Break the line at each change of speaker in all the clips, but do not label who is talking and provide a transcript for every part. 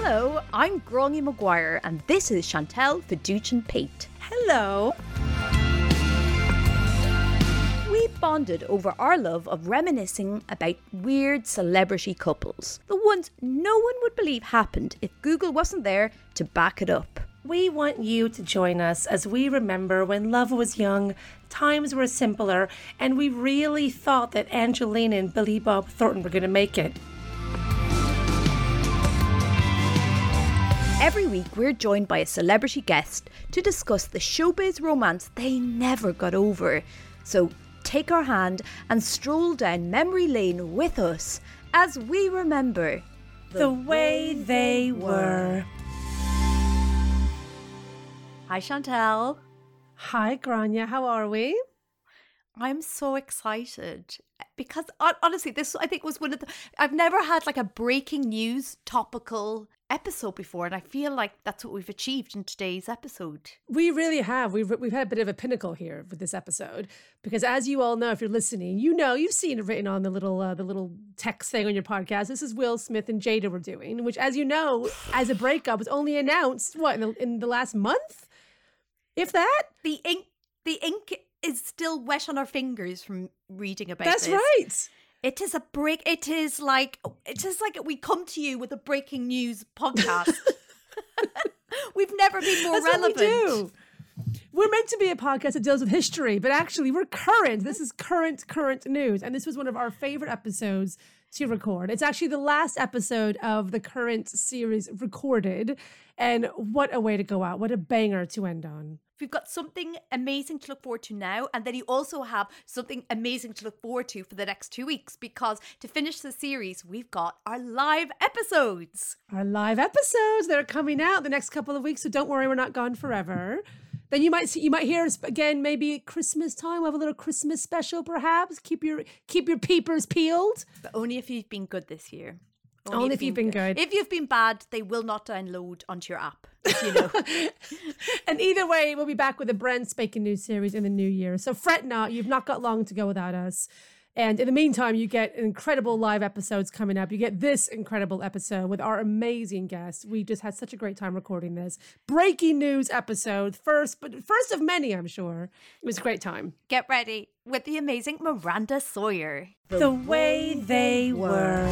Hello, I'm Gráinne Maguire, and this is Chantal Fiducian Pate.
Hello.
We bonded over our love of reminiscing about weird celebrity couples, the ones no one would believe happened if Google wasn't there to back it up.
We want you to join us as we remember when love was young, times were simpler, and we really thought that Angelina and Billy Bob Thornton were going to make it.
Every week, we're joined by a celebrity guest to discuss the showbiz romance they never got over. So take our hand and stroll down memory lane with us as we remember
The way they were.
Hi, Chantal.
Hi, Gráinne. How are we?
I'm so excited because honestly, this I think was one of the. I've never had like a breaking news topical episode before, and I feel like that's what we've achieved in today's episode.
We really have. We've we've had a bit of a pinnacle here with this episode because, as you all know, if you're listening, you know you've seen it written on the little uh, the little text thing on your podcast. This is Will Smith and Jada were doing, which, as you know, as a breakup was only announced what in the, in the last month, if that.
The ink, the ink is still wet on our fingers from reading about.
That's
this.
right.
It is a break. It is like it is like we come to you with a breaking news podcast. We've never been more
That's what
relevant.
we do. We're meant to be a podcast that deals with history, but actually we're current. This is current, current news. And this was one of our favorite episodes to record. It's actually the last episode of the current series recorded. And what a way to go out. What a banger to end on.
We've got something amazing to look forward to now, and then you also have something amazing to look forward to for the next two weeks because to finish the series, we've got our live episodes.
Our live episodes that are coming out the next couple of weeks. So don't worry, we're not gone forever. Then you might see, you might hear us again, maybe at Christmas time. We'll have a little Christmas special, perhaps. Keep your keep your peepers peeled.
But only if you've been good this year.
Only if you've been good.
If you've been bad, they will not download onto your app. If You know.
And either way, we'll be back with a brand spanking new series in the new year. So fret not, you've not got long to go without us. And in the meantime, you get incredible live episodes coming up. You get this incredible episode with our amazing guest. We just had such a great time recording this. Breaking news episode, first, but first of many, I'm sure. It was a great time.
Get ready with the amazing Miranda Sawyer.
The way they were.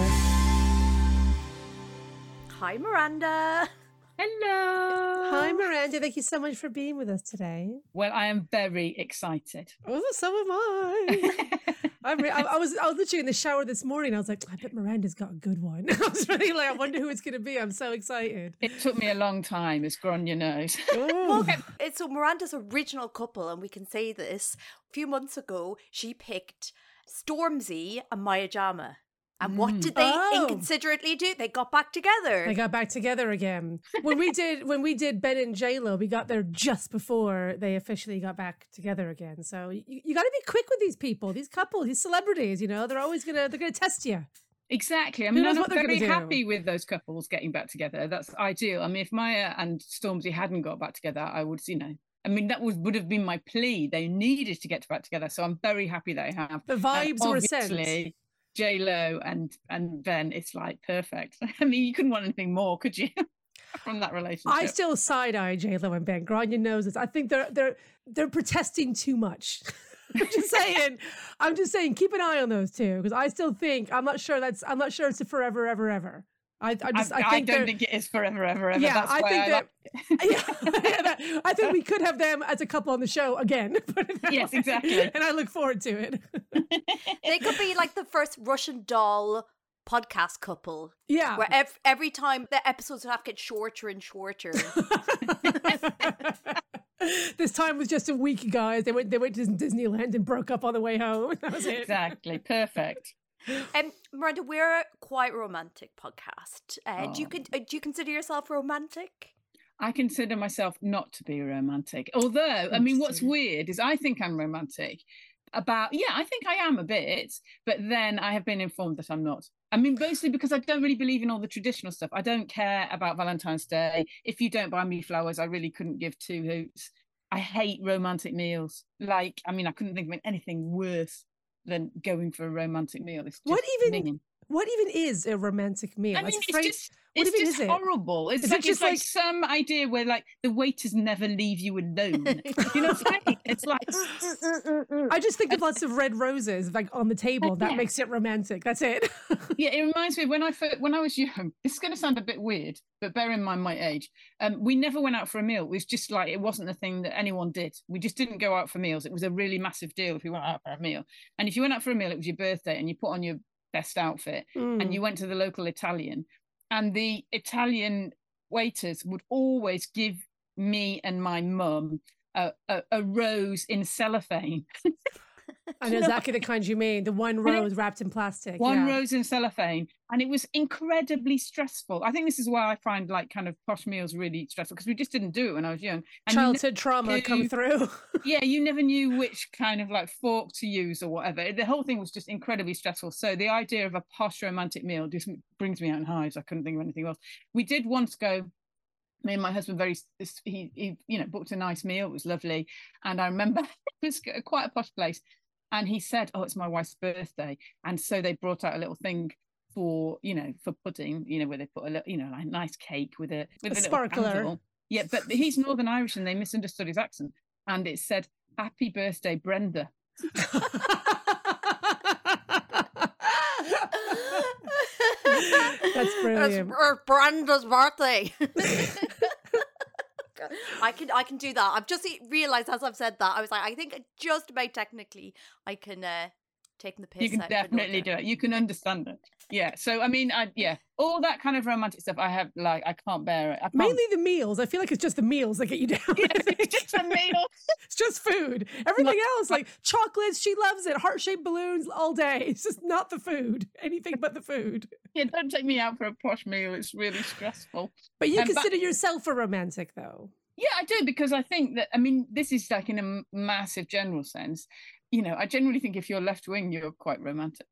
Hi, Miranda.
Hello.
Hi, Miranda. Thank you so much for being with us today.
Well, I am very excited.
Oh, so am I. I'm re- I, I was I was literally in the shower this morning. I was like, oh, I bet Miranda's got a good one. I was really like, I wonder who it's going to be. I'm so excited.
It took me a long time, as Gráinne knows.
Oh.
It's so Miranda's original couple, and we can say this. A few months ago, she picked Stormzy and Maya Jama. And what mm. did they
Oh.
inconsiderately do? They got back together.
They got back together again. When we did when we did Ben and J Lo, we got there just before they officially got back together again. So you, you got to be quick with these people, these couples, these celebrities. You know, they're always gonna they're gonna test you.
Exactly. I mean, I'm
what they're
very
gonna do?
happy with those couples getting back together. That's ideal. I mean, if Maya and Stormzy hadn't got back together, I would, you know, I mean, that was would have been my plea. They needed to get back together, so I'm very happy they have.
The
And
vibes were sent.
J Lo and and Ben, it's like perfect. I mean, you couldn't want anything more, could you? From that relationship.
I still side eye J Lo and Ben. Gráinne knows this. I think they're they're they're protesting too much. I'm just saying. I'm just saying. Keep an eye on those two because I still think I'm not sure that's I'm not sure it's a forever ever ever. I I just I,
I,
think
don't think it is forever, ever, ever.
Yeah,
That's
I
why
think
I
that.
like-
yeah, that- I think we could have them as a couple on the show again. put it that
Yes,
way.
exactly.
And I look forward to it.
they could be like the first Russian doll podcast couple.
Yeah.
Where ev- every time the episodes would have to get shorter and shorter.
this time was just a week, guys. They went they went to Disneyland and broke up on the way home. That was it.
exactly perfect.
Um, Miranda, we're a quite romantic podcast. Uh, Do you
Oh.
uh, do you consider yourself romantic?
I consider myself not to be romantic. Although, I mean, what's weird is I think I'm romantic about, yeah, I think I am a bit, but then I have been informed that I'm not. I mean, mostly because I don't really believe in all the traditional stuff. I don't care about Valentine's Day. If you don't buy me flowers, I really couldn't give two hoots. I hate romantic meals. Like, I mean, I couldn't think of anything worse than going for a romantic meal. It's
What even-
mean.
What even is a romantic meal?
I mean,
It's fra-
just
what
it's
even
just
is it?
horrible. It's
it
like
just
it's like,
like-
some idea where like the waiters never leave you alone. you know what I mean? It's like
I just think of lots of red roses like on the table. That
Yeah.
makes it romantic. That's it.
yeah, it reminds me of when I first, when I was young. This is going to sound a bit weird, but bear in mind my age. Um, we never went out for a meal. It was just like it wasn't a thing that anyone did. We just didn't go out for meals. It was a really massive deal if you went out for a meal. And if you went out for a meal, it was your birthday, and you put on your best outfit.
Mm.
and you went to the local Italian, and the Italian waiters would always give me and my mum a, a, a rose in cellophane.
I know exactly the kind you mean. The one rose wrapped in plastic.
One
yeah.
rose in cellophane, and it was incredibly stressful. I think this is why I find like kind of posh meals really stressful because we just didn't do it when I was young. And you
Childhood trauma come through.
yeah, you never knew which kind of like fork to use or whatever. The whole thing was just incredibly stressful. So the idea of a posh romantic meal just brings me out in hives. I couldn't think of anything else. We did once go. Me and my husband very he he you know booked a nice meal. It was lovely, and I remember it was quite a posh place. And he said, "Oh, it's my wife's birthday," and so they brought out a little thing for you know for pudding. You know where they put a little you know like a nice cake with a with
A
little
sparkler.
Yeah, but he's Northern Irish and they misunderstood his accent. And it said, Happy birthday, Brenda.
That's brilliant.
It's Brenda's birthday. I can I can do that. I've just realized as I've said that I was like I think just about technically I can uh take the piss.
You can
out
definitely do it. You can understand it. Yeah. So, I mean, I, yeah, all that kind of romantic stuff, I have, like, I can't bear it. I can't.
Mainly the meals. I feel like it's just the meals that get you down.
it's just a meal.
It's just food. Everything else, like chocolates, she loves it. Heart shaped balloons all day. It's just not the food. Anything but the food.
Yeah, don't take me out for a posh meal. It's really stressful.
But you
Um, but-
consider yourself a romantic, though.
Yeah, I do because I think that I mean this is like in a massive general sense. You know, I generally think if you're left wing, you're quite romantic,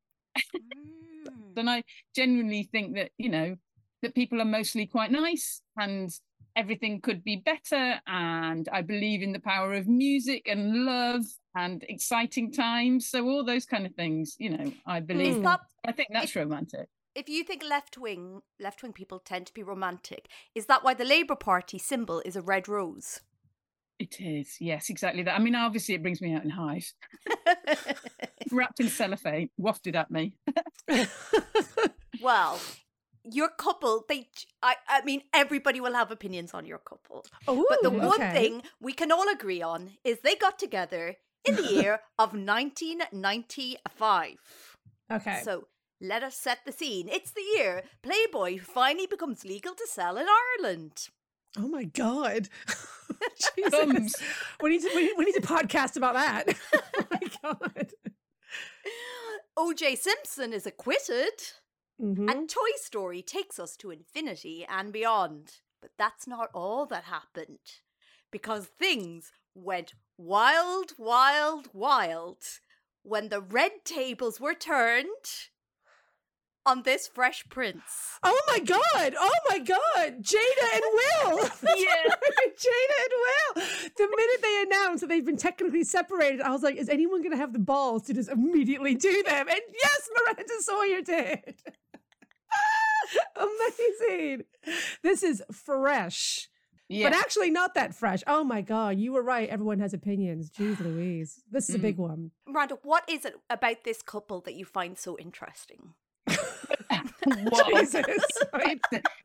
Mm.
and I genuinely think that you know that people are mostly quite nice and everything could be better. And I believe in the power of music and love and exciting times. So all those kind of things, you know, I believe.
That
I think that's romantic.
if you think left wing left wing people tend to be romantic, is that why the Labour Party symbol is a red rose?
It is, yes, exactly that. I mean, obviously, it brings me out in hives, wrapped in cellophane, wafted at me.
well, your couple, they I I mean everybody will have opinions on your couple.
Oh,
But the one
okay.
thing we can all agree on is they got together in the year of 1995.
Okay.
So let us set the scene. It's the year Playboy finally becomes legal to sell in Ireland.
oh my god. Jesus. We need to we, we need to podcast about that. oh my god.
OJ Simpson is acquitted,
Mhm.
and Toy Story takes us to infinity and beyond. But that's not all that happened, because things went wild, wild, wild when the red tables were turned on this Fresh Prince.
Oh my god! Oh my god! Jada and Will!
Yeah.
Jada and Will! The minute they announced that they've been technically separated, I was like, is anyone going to have the balls to just immediately do them? And yes, Miranda Sawyer did! Amazing! This is fresh.
Yeah.
But actually, not that fresh. Oh my god, you were right. Everyone has opinions. Jeez Louise. This is a big mm. one.
Miranda, what is it about this couple that you find so interesting?
What?
Jesus.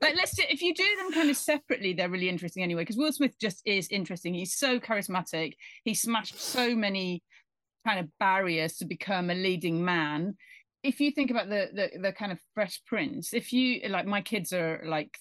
Like let's do, if you do them kind of separately they're really interesting anyway because will smith just is interesting he's so charismatic he smashed so many kind of barriers to become a leading man if you think about the the, the kind of fresh prince if you like my kids are like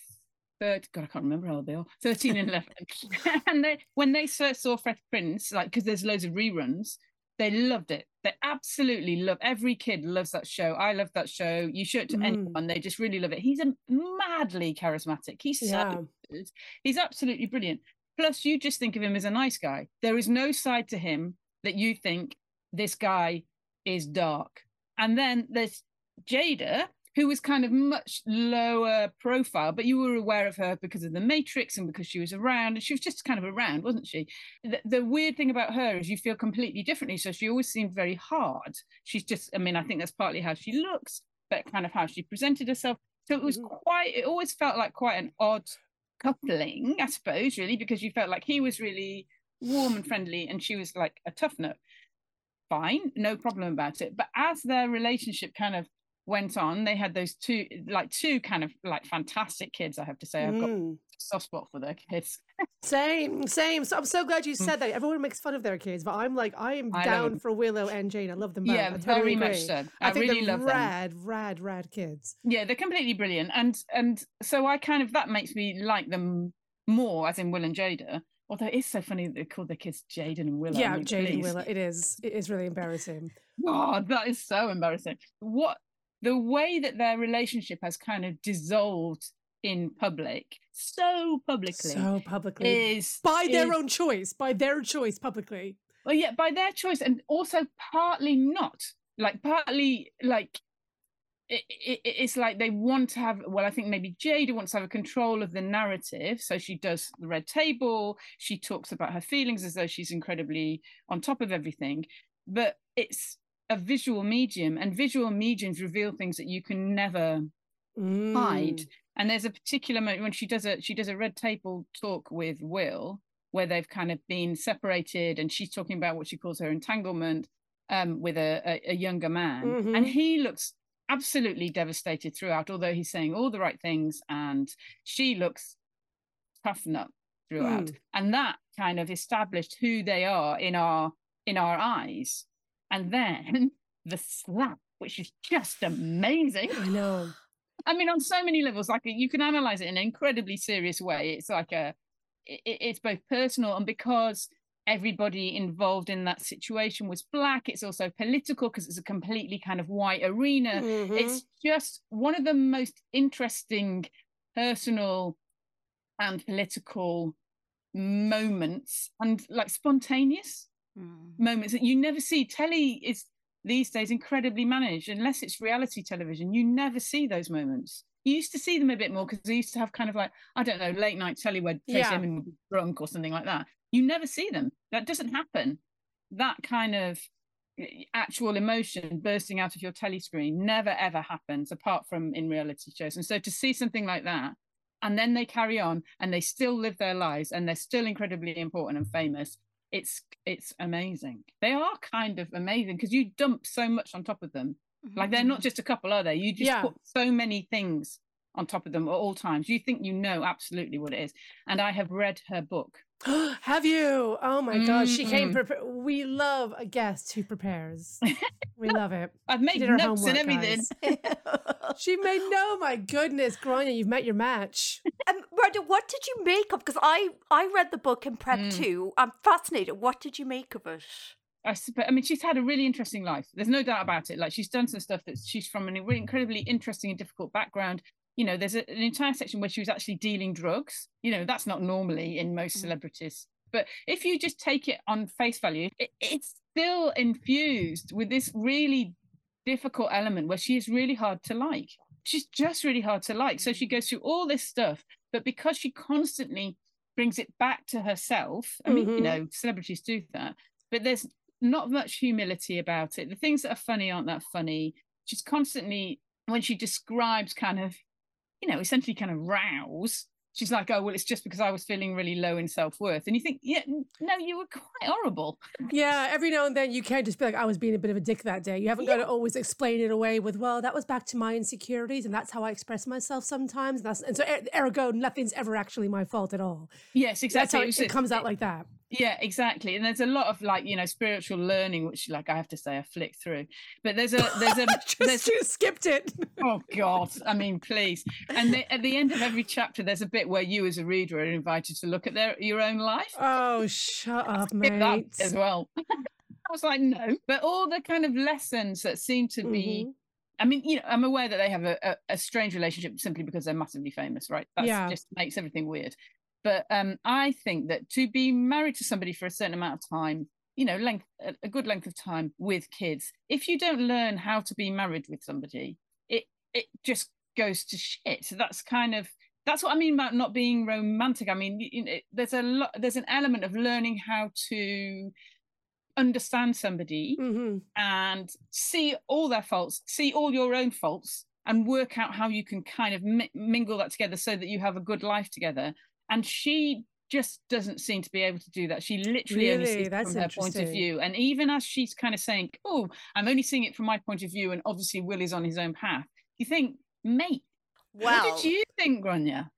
third god i can't remember how old they are 13 and 11 and they when they first saw fresh prince like because there's loads of reruns They loved it. They absolutely love. Every kid loves that show. I love that show. You show it to
Mm.
anyone, they just really love it. He's a madly charismatic. He's so
Yeah.
good. He's absolutely brilliant. Plus, you just think of him as a nice guy. There is no side to him that you think this guy is dark. And then there's Jada, who was kind of much lower profile, but you were aware of her because of the Matrix and because she was around, and she was just kind of around, wasn't she? The, the weird thing about her is you feel completely differently. So she always seemed very hard. She's just, I mean, I think that's partly how she looks, but kind of how she presented herself. So it was mm-hmm. quite, it always felt like quite an odd coupling, I suppose, really, because you felt like he was really warm and friendly and she was like a tough nut. Fine, no problem about it. But as their relationship kind of went on, they had those two, like two kind of like fantastic kids, I have to say. I've got a
Mm.
soft spot for their kids.
Same, same. So I'm so glad you said that. Everyone makes fun of their kids, but I'm like, I am
Mm. I
down for Willow and Jaden. I love them both.
yeah,
I
very
totally
much
agree.
so.
I,
I,
think
really
they're
love them.
rad, rad, rad kids.
Yeah, they're completely brilliant. And and so I kind of that makes me like them more, as in Will and Jada. Although it is so funny that they call their kids Jaden and Willow. I
yeah,
mean,
Jaden and. Willow. It is. It is really embarrassing.
God, that is so embarrassing. What the way that their relationship has kind of dissolved in public, so publicly,
So publicly.
is
by their
is-
own choice. By their choice publicly.
Well, yeah, by their choice, and also partly not. Like partly, like it, it, it's like they want to have. Well, I think maybe Jada wants to have a control of the narrative, so she does the red table. She talks about her feelings as though she's incredibly on top of everything, but it's a visual medium, and visual mediums reveal things that you can never hide.
Mm.
And there's a particular moment when she does a she does a red table talk with Will, where they've kind of been separated, and she's talking about what she calls her entanglement um, with a, a, a younger man,
Mhm.
and he looks absolutely devastated throughout. Although he's saying all the right things, and she looks tough nut throughout,
Mm.
and that kind of established who they are in our in our eyes, and then the slap, which is just amazing.
I know.
I mean, on so many levels, like you can analyze it in an incredibly serious way. It's like a, it, it's both personal and because everybody involved in that situation was black, it's also political because it's a completely kind of white arena.
Mhm.
It's just one of the most interesting personal and political moments and like spontaneous
Mm.
moments that you never see. Telly is these days incredibly managed, unless it's reality television. You never see those moments. You used to see them a bit more because they used to have kind of like I don't know late night telly where Tracey
Yeah.
Emin would be drunk or something like that. You never see them. That doesn't happen. That kind of eh, actual emotion bursting out of your telly screen never ever happens apart from in reality shows. And so to see something like that and then they carry on and they still live their lives and they're still incredibly important and famous it's it's amazing. They are kind of amazing because you dump so much on top of them. Like they're not mm-hmm. just a couple are they? You just
Yeah.
put so many things on top of them at all times you think you know absolutely what it is and i have read her book
Have you? Oh my gosh, she came
Mm.
prepared. We love a guest who prepares. we love it.
i've made
did her
notes and everything.
She made no, my goodness, Gráinne, you've met your match.
Um, Rhoda, what did you make of? Because I I read the book in prep
Mm.
too. I'm fascinated. What did you make of it?
I, supp- I mean, she's had a really interesting life. There's no doubt about it. Like she's done some stuff that she's from an incredibly interesting and difficult background. You know, there's a, an entire section where she was actually dealing drugs. You know, that's not normally in most
Mm.
celebrities. But if you just take it on face value, it, it's still infused with this really difficult element where she is really hard to like. She's just really hard to like. So she goes through all this stuff, but because she constantly brings it back to herself, I mean, you
Mhm.
know, celebrities do that, but there's not much humility about it. The things that are funny aren't that funny. She's constantly, when she describes kind of, you know, essentially kind of rouse. she's like, oh, well, it's just because I was feeling really low in self worth. And you think, yeah, no, you were quite horrible.
Yeah, every now and then you can't just be like, I was being a bit of a dick that day. You haven't got to always explain it away with, well, that was back to my insecurities and that's how I express myself sometimes. And, that's, and so, er- ergo, nothing's ever actually my fault at all.
Yes, exactly.
That's how
It
it, it comes out like that.
Yeah, exactly. And there's a lot of like, you know, spiritual learning, which like I have to say I flicked through. But there's a there's a there's
just you skipped it.
oh god, I mean, please. And at the end of every chapter, there's a bit where you as a reader are invited to look at their your own life.
Oh, shut up, mate.
as well. I was like, no. But all the kind of lessons that seem to be
Mhm.
I mean, you know, I'm aware that they have a, a, a strange relationship simply because they're massively famous, right? That
Yeah.
just makes everything weird. But um, I think that to be married to somebody for a certain amount of time, you know, length a, good length of time with kids, if you don't learn how to be married with somebody, it it just goes to shit. So that's kind of that's what I mean about not being romantic. I mean, you know, there's a lot, there's an element of learning how to understand somebody
Mhm.
and see all their faults, see all your own faults, and work out how you can kind of mi- mingle that together so that you have a good life together. And she just doesn't seem to be able to do that. She literally only
Really?
sees it
That's
from her point of view. And even as she's kind of saying, "Oh, I'm only seeing it from my point of view," and obviously Will is on his own path, you think, mate.
Wow.
What did you think, Gráinne?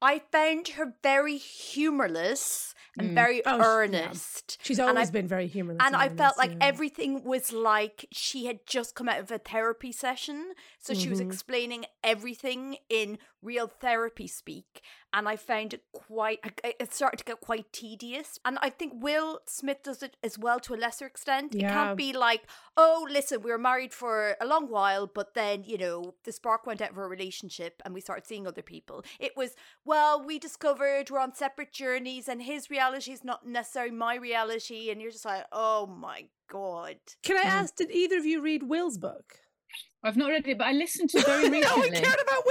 I found her very humorless and
Mm.
very
Oh, sh- yeah.
earnest.
She's
And I-
always been very humorless.
and I
in
felt like
yeah.
everything was like she had just come out of a therapy session. So she was
Mhm.
explaining everything in real therapy speak. And I found it quite, it started to get quite tedious. And I think Will Smith does it as well to a lesser extent. It can't be like, oh, listen, we were married for a long while, but then, you know, the spark went out of our relationship and we started seeing other people. It was, well, we discovered we're on separate journeys and his reality is not necessarily my reality. And you're just like, oh my God.
Can I mm-hmm. ask, did either of you read Will's book?
I've not read it, but I listened to very recently.
no one cared about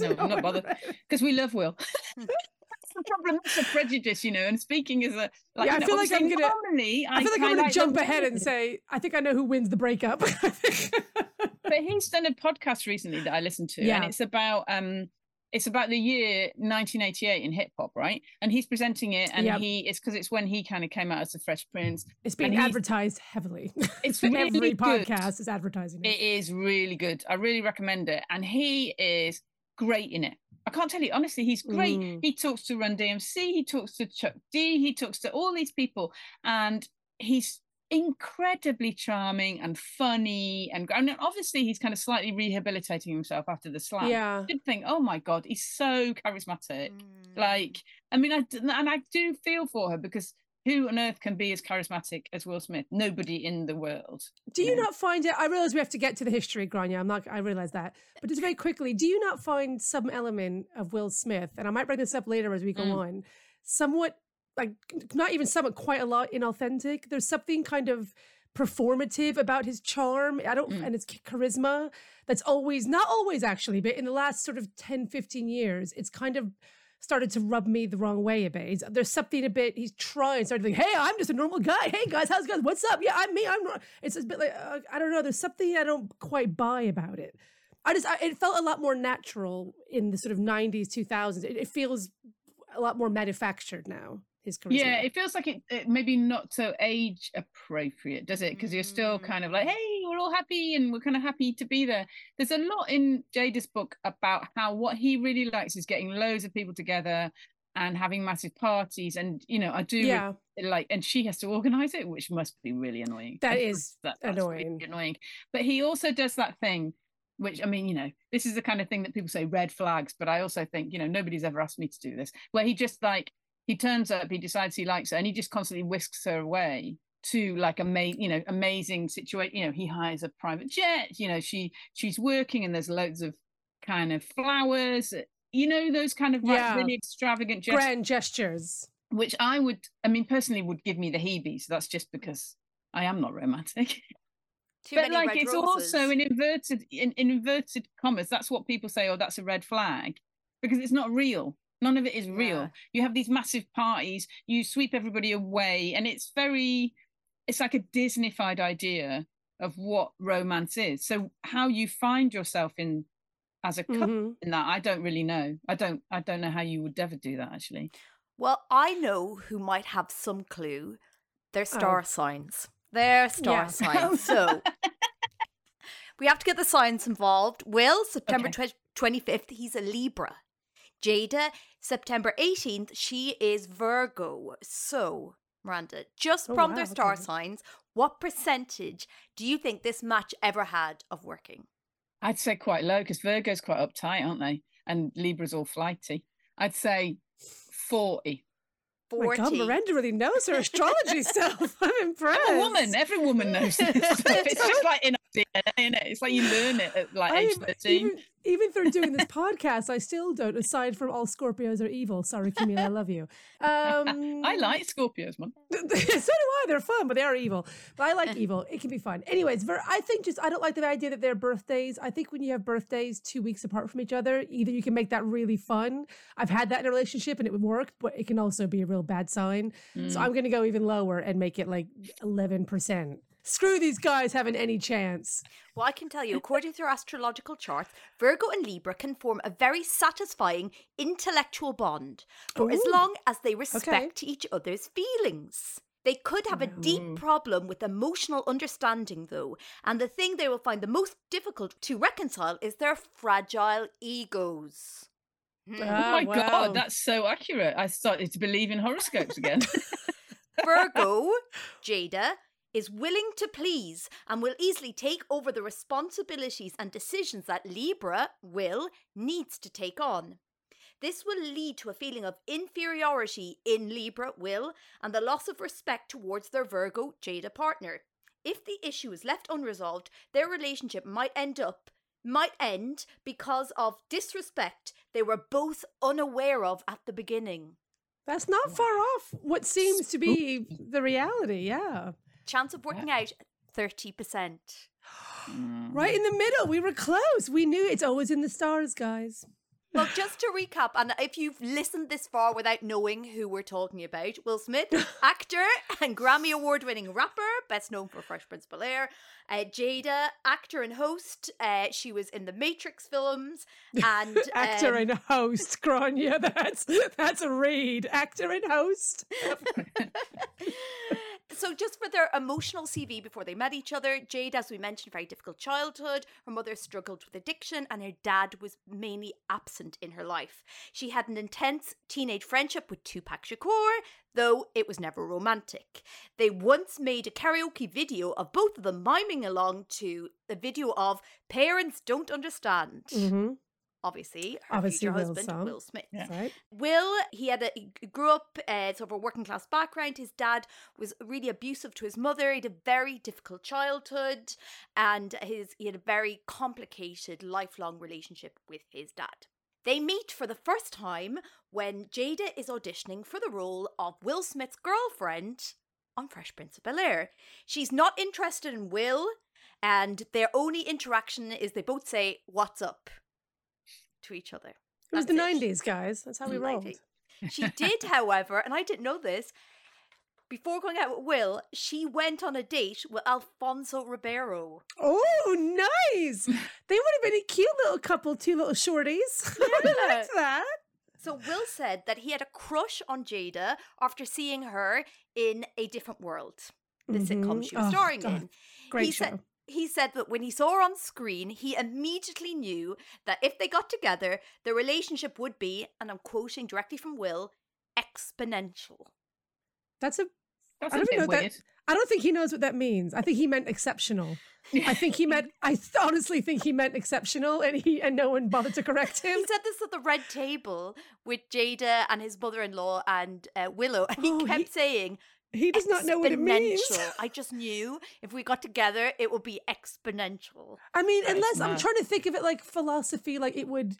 Will's book. Does
No, I'm not
one
bothered. because we love Will. That's the problem. That's the prejudice, you know. And speaking as a, like,
Yeah, I
you know,
feel like I'm gonna-
normally,
I feel like I'm going
highlight
to jump ahead and say, I think I know who wins the breakup.
But he's done a podcast recently that I listened to,
Yeah.
and it's about um, it's about the year 1988 in hip hop, right? And he's presenting it, and
Yep.
he it's because it's when he kind of came out as the Fresh Prince.
it's being
he's-
advertised heavily.
It's really
Every
good.
podcast is advertising it.
It is really good. I really recommend it, and he is great in it. I can't tell you honestly, he's great.
Mm.
He talks to Run DMC, he talks to Chuck D, he talks to all these people, and he's incredibly charming and funny. And, and obviously, he's kind of slightly rehabilitating himself after the slap.
Yeah.
I did think, oh my god, he's so charismatic.
Mm.
Like, I mean, i and I do feel for her because who on earth can be as charismatic as Will Smith? Nobody in the world.
Do you not find it? I realize we have to get to the history, Gráinne. I'm not. I realize that, but just very quickly, do you not find some element of Will Smith, and I might bring this up later as we go
Mm.
on, somewhat like not even somewhat, quite a lot inauthentic. There's something kind of performative about his charm. I don't,
Mm.
and his charisma that's always not always actually, but in the last sort of 10, 15 years, it's kind of started to rub me the wrong way a bit. There's something a bit, he's trying, started to think, hey, I'm just a normal guy. Hey, guys, how's going? What's up? Yeah, I'm me. I'm, nor-" it's a bit like, uh, I don't know, there's something I don't quite buy about it. I just, I, it felt a lot more natural in the sort of 90s, 2000s. It, it feels a lot more manufactured now, his charisma.
Yeah, it feels like it, it maybe not so age appropriate, does it? Because you're still kind of like,
Mm.
hey, we're all happy and we're kind of happy to be there. There's a lot in Jada's book about how what he really likes is getting loads of people together and having massive parties. And you know, I do
yeah.
like, and she has to organize it, which must be really annoying.
That is
that, that's really
annoying.
annoying. But he also does that thing. Which I mean, you know, this is the kind of thing that people say red flags, but I also think, you know, nobody's ever asked me to do this. Where he just like he turns up, he decides he likes her, and he just constantly whisks her away to like a ama- you know amazing situation. You know, he hires a private jet. You know, she she's working, and there's loads of kind of flowers. You know, those kind of like,
Yeah.
really extravagant gestures,
Grand gestures.
which I would, I mean, personally, would give me the heebies. That's just because I am not romantic.
Too
but like it's
roses.
also an inverted in, in inverted commas that's what people say oh that's a red flag because it's not real none of it is real
Yeah.
you have these massive parties you sweep everybody away and it's very it's like a disneyfied idea of what romance is so how you find yourself in as a couple
Mhm.
in that i don't really know i don't i don't know how you would ever do that actually
Well, I know who might have some clue. They're
Oh.
star signs. They're star
Yeah.
signs. So we have to get the signs involved. Will, September
Okay.
twenty 25th, he's a Libra. Jada, September 18th, she is Virgo. So, Miranda, just
Oh,
from
wow,
their star
okay.
signs, what percentage do you think this match ever had of working?
I'd say quite low because Virgo's quite uptight, aren't they? And Libra's all flighty. I'd say 40.
Oh my
40.
God, Miranda really knows her astrology stuff. I'm impressed.
I'm a woman. Every woman knows this stuff. It's just like in innit? It's like you learn it at like age 13.
Even, even through doing this podcast, I still don't, aside from all Scorpios are evil. Sorry, Camila, I love you. Um,
I like Scorpios, man.
so do I. They're fun, but they are evil. But I like evil. It can be fun. Anyways, ver- I think just I don't like the idea that they're birthdays. I think when you have birthdays two weeks apart from each other, either you can make that really fun. I've had that in a relationship and it would work, but it can also be a real bad sign. So I'm going to go even lower and make it like eleven percent. Screw these guys having any chance.
Well, I can tell you, according to their astrological charts, Virgo and Libra can form a very satisfying intellectual bond for as long as they respect each other's feelings. They could have a deep problem with emotional understanding, though, and the thing they will find the most difficult to reconcile is their fragile egos. Hmm.
Oh
Ah,
my
wow.
god, that's so accurate. I started to believe in horoscopes again.
Virgo, Jada, is willing to please and will easily take over the responsibilities and decisions that Libra, Will, needs to take on. This will lead to a feeling of inferiority in Libra, Will, and the loss of respect towards their Virgo, Jada partner. If the issue is left unresolved, their relationship might end up might end because of disrespect they were both unaware of at the beginning.
That's not far off what seems to be the reality. Yeah.
Chance of working out 30%.
Right in the middle. We were close. We knew it's always in the stars, guys.
Well, just to recap, and if you've listened this far without knowing who we're talking about, Will Smith, actor and Grammy Award winning rapper, best known for Fresh Prince Bel Air. Uh, Jada, actor and host. Uh, she was in the Matrix films and
Actor
um,
and host, Gráinne. That's that's a read. Actor and host.
So, just for their emotional CV before they met each other, Jade, as we mentioned, very difficult childhood. Her mother struggled with addiction, and her dad was mainly absent in her life. She had an intense teenage friendship with Tupac Shakur, though it was never romantic. They once made a karaoke video of both of them miming along to the video of Parents Don't Understand.
Mm-hmm.
Obviously, her
Obviously
future
Will's
husband,
song.
Will Smith.
Right.
Will, he had a he grew up uh, sort of a working class background. His dad was really abusive to his mother. He had a very difficult childhood, and his he had a very complicated lifelong relationship with his dad. They meet for the first time when Jada is auditioning for the role of Will Smith's girlfriend on Fresh Prince of Bel Air. She's not interested in Will, and their only interaction is they both say "What's up" to each other.
It was
That's
the
it.
90s, guys. That's how we rolled.
90. She did, however, and I didn't know this. Before going out with Will, she went on a date with Alfonso Ribeiro.
Oh, nice. they would have been a cute little couple, two little shorties. I liked that.
So Will said that he had a crush on Jada after seeing her in A Different World, the sitcom
Mhm.
she was
Oh,
starring
God.
in.
Great
he
show.
Said, he said that when he saw her on screen, he immediately knew that if they got together, the relationship would be, and I'm quoting directly from Will, exponential.
That's a.
That's
I
a
don't
bit
know
weird.
that. I don't think he knows what that means. I think he meant exceptional. I think he meant. I honestly think he meant exceptional, and he and no one bothered to correct him.
He said this at the red table with Jada and his mother-in-law and uh, Willow, and he
Oh,
kept
he-
saying,
He does not know what it means.
I just knew if we got together, it would be exponential.
I mean,
That is
unless I'm trying to think of it like philosophy, like it would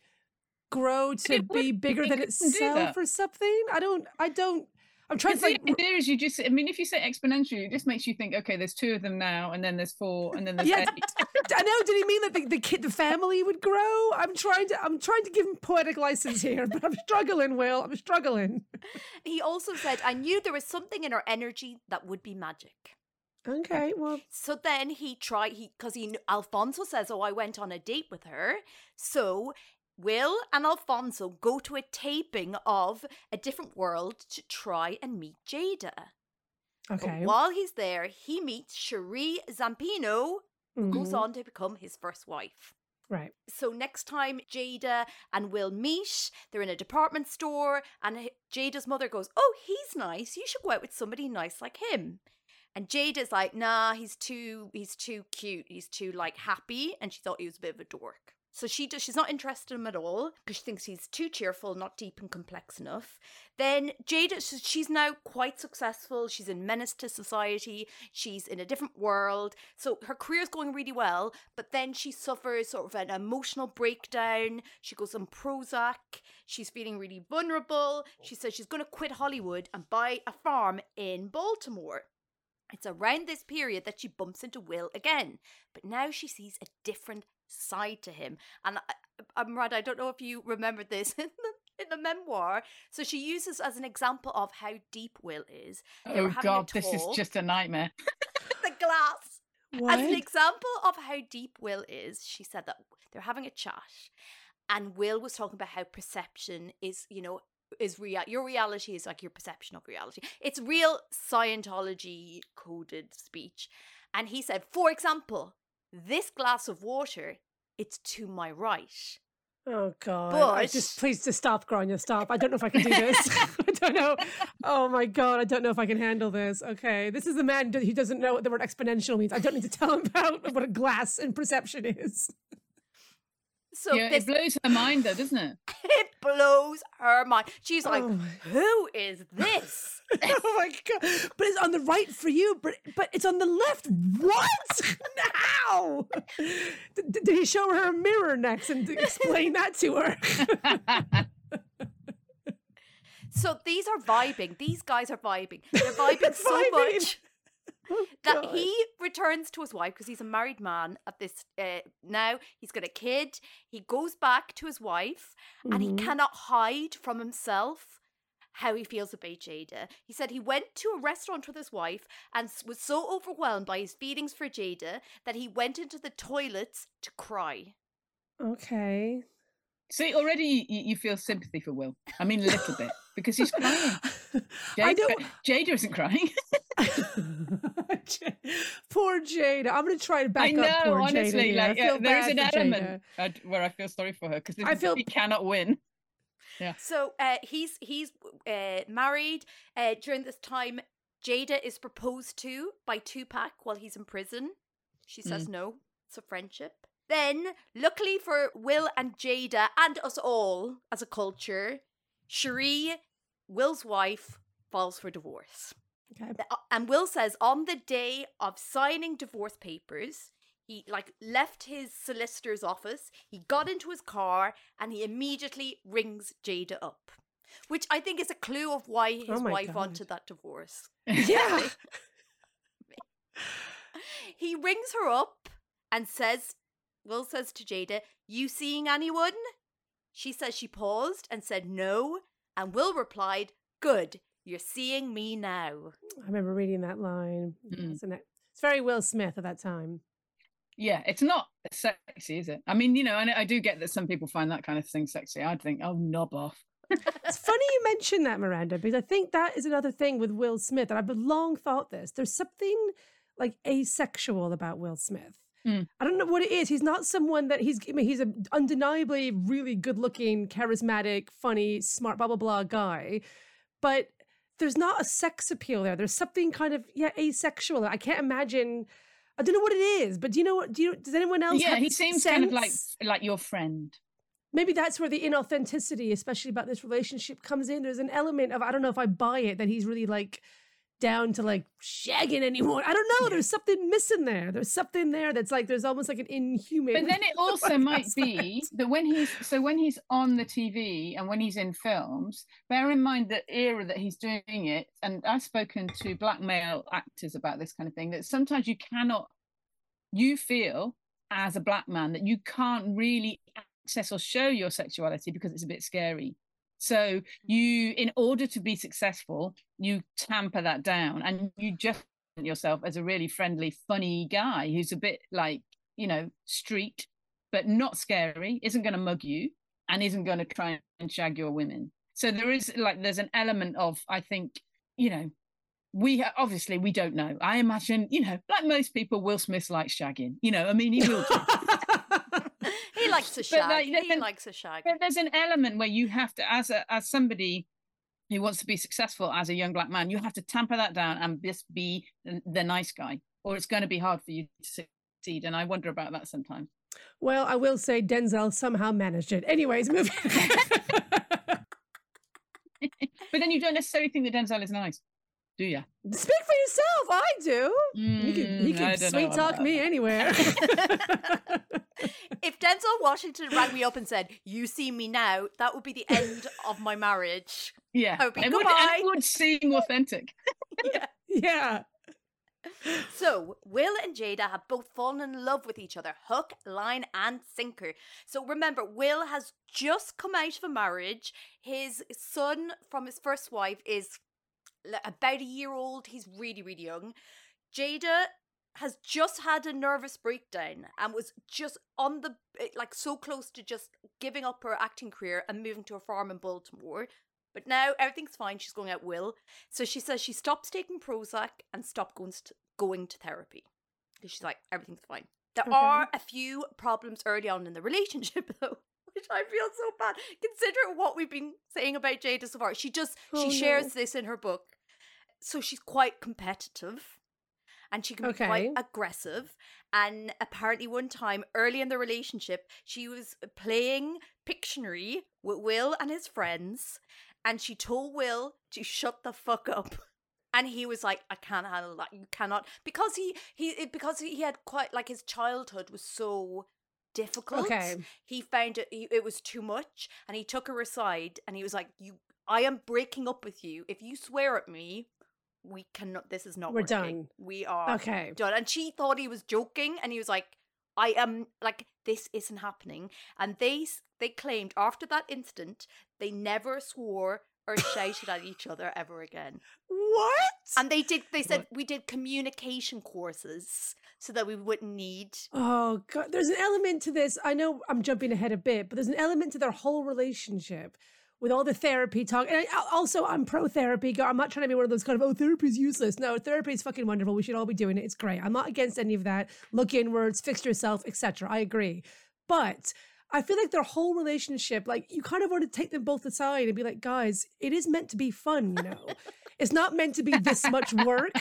grow to
it
be bigger than itself or something. I don't. I don't. I'm trying
Because
to
the
like.
idea is you just, I mean, if you say exponentially, it just makes you think, okay, there's two of them now, and then there's four, and then there's
Yeah,
eight.
I know. Did he mean that the, the kid, the family would grow? I'm trying to. I'm trying to give him poetic license here, but I'm struggling. Will I'm struggling.
He also said, "I knew there was something in her energy that would be magic."
Okay. Well,
So then he tried he because he Alfonso says, "Oh, I went on a date with her." So Will and Alfonso go to a taping of A Different World to try and meet Jada. But
okay.
while he's there, he meets Sheree Zampino, who goes
Mhm.
on to become his first wife.
Right.
So next time Jada and Will meet, they're in a department store, and Jada's mother goes, "Oh, he's nice. You should go out with somebody nice like him." And Jada's like, "Nah, he's too, he's too cute. He's too like happy," and she thought he was a bit of a dork. So she does, she's not interested in him at all because she thinks he's too cheerful, not deep and complex enough. Then Jada, she's now quite successful. She's in Menace to Society. She's in a different world. So her career's going really well. But then she suffers sort of an emotional breakdown. She goes on Prozac. She's feeling really vulnerable. She says she's going to quit Hollywood and buy a farm in Baltimore. It's around this period that she bumps into Will again, but now she sees a different side to him. And I, am right, I don't know if you remember this in the, in the memoir. So she uses as an example of how deep Will is.
oh God, this is just a nightmare.
the glass. What? As an example of how deep Will is, she said that they're having a chat, and Will was talking about how perception is, you know, is real your reality is like your perception of reality it's real scientology coded speech and he said for example this glass of water it's to my right
Oh God! But... I just please just stop, Gráinne. Stop. I don't know if I can do this. I don't know. Oh my God! I don't know if I can handle this. Okay, this is the man who doesn't know what the word exponential means. I don't need to tell him about what a glass in perception is.
So yeah, this, it blows her mind, though, doesn't it?
It blows her mind. She's oh like, oh "Who is oh this?"
oh my god! But it's on the right for you, but but it's on the left. What? now? did, did he show her a mirror next and explain that to her?
so these are vibing. These guys are vibing. They're vibing, They're so much Oh, that he returns to his wife because he's a married man at this uh, now he's got a kid he goes back to his wife mm-hmm. and he mm-hmm. cannot hide from himself how he feels about Jada. He said he went to a restaurant with his wife and was so overwhelmed by his feelings for Jada that he went into the toilets to cry.
Okay.
See, already you, you feel sympathy for Will. I mean, a little bit because he's crying. Jada, I don't... Jada isn't crying.
poor Jada. I'm going to try to back
I know,
up poor
honestly,
Jada.
Like, yeah, there is an element where I feel sorry for her because I feel he cannot win.
Yeah. So uh, he's he's uh, married uh, during this time. Jada is proposed to by Tupac while he's in prison. She says mm. no. It's a friendship. Then, luckily for Will and Jada and us all as a culture, Sheree, Will's wife, falls for divorce. Okay. Uh, and Will says on the day of signing divorce papers, he like left his solicitor's office, he got into his car, and he immediately rings Jada up. Which I think is a clue of why his oh wife God. wanted that divorce.
Yeah.
he rings her up and says, Will says to Jada, You seeing anyone? She says she paused and said no, and Will replied, Good, you're seeing me now.
I remember reading that line. Mm. Isn't it? It's very Will Smith at that time.
Yeah, it's not sexy, is it? I mean, you know, I, I do get that some people find that kind of thing sexy. I'd think, oh, knob off.
it's funny you mention that, Miranda, because I think that is another thing with Will Smith, and I've long thought this. There's something like asexual about Will Smith. Mm. I don't know what it is. He's not someone that he's. I mean, he's an undeniably really good-looking, charismatic, funny, smart, blah blah blah guy, but there's not a sex appeal there. There's something kind of yeah asexual. I can't imagine. I don't know what it is, but do you know what? Do you? Does anyone else?
Yeah, he seems sense? kind of like like your friend.
Maybe that's where the inauthenticity, especially about this relationship, comes in. There's an element of I don't know if I buy it that he's really like down to like shagging anyone. I don't know. There's something missing there. There's something there that's like there's almost like an inhuman.
But then it also might be that when he's so when he's on the TV and when he's in films, bear in mind the era that he's doing it. And I've spoken to black male actors about this kind of thing. That sometimes you cannot, you feel as a black man that you can't really access or show your sexuality because it's a bit scary. So mm. you, in order to be successful, you tamper that down and you just yourself as a really friendly, funny guy who's a bit like, you know, street, but not scary, isn't going to mug you and isn't going to try and shag your women. So there is like, there's an element of, I think, you know, we obviously we don't know. I imagine, you know, like most people, Will Smith likes shagging. You know, I mean, he will.
he likes a shag. Like, he likes a shag.
But there's an element where you have to, as a as somebody who wants to be successful as a young black man, you have to tamper that down and just be the, the nice guy, or it's going to be hard for you to succeed. And I wonder about that sometimes.
Well, I will say Denzel somehow managed it. Anyways, moving.
but then you don't necessarily think that Denzel is nice, do you?
Speak for yourself. I do. he can,
Mm, I
can
don't know
sweet talk me anywhere.
If Denzel Washington rang me up and said, "You see me now," that would be the end of my marriage.
Yeah,
I would be,
it would, and it would seem authentic.
yeah.
So, Will and Jada have both fallen in love with each other, hook, line, and sinker. So, remember, Will has just come out of a marriage. His son from his first wife is l- about a year old. He's really, really young. Jada has just had a nervous breakdown and was just on the eh, like so close to just giving up her acting career and moving to a farm in Baltimore. But now everything's fine. She's going out Will. So she says she stops taking Prozac and stopped going to, going to therapy. Because she's like, everything's fine. There
Okay.
are a few problems early on in the relationship, though, which I feel so bad considering what we've been saying about Jada so far. She just,
Oh,
she shares
no.
this in her book. So she's quite competitive and she can be
Okay.
quite aggressive. And apparently, one time early in the relationship, she was playing Pictionary with Will and his friends, and she told Will to shut the fuck up. And he was like, "I can't handle that. You cannot," because he he it- because he had quite like his childhood was so difficult.
Okay.
He found it it was too much, and he took her aside, and he was like, "You, I am breaking up with you. If you swear at me, we cannot. This is not.
We're
working.
done.
We are
Okay.
done." And she thought he was joking, and he was like, "I am like this isn't happening." And they they claimed after that incident, they never swore or shouted at each other ever again.
What?
And they did. They said we did communication courses so that we wouldn't need.
Oh god, there's an element to this. I know I'm jumping ahead a bit, but there's an element to their whole relationship with all the therapy talk. And I, also, I'm pro therapy. I'm not trying to be one of those kind of oh, therapy's useless. No, therapy is fucking wonderful. We should all be doing it. It's great. I'm not against any of that. Look inwards, fix yourself, etc. I agree, but. I feel like their whole relationship, like you kind of want to take them both aside and be like, guys, it is meant to be fun, you know. it's not meant to be this much work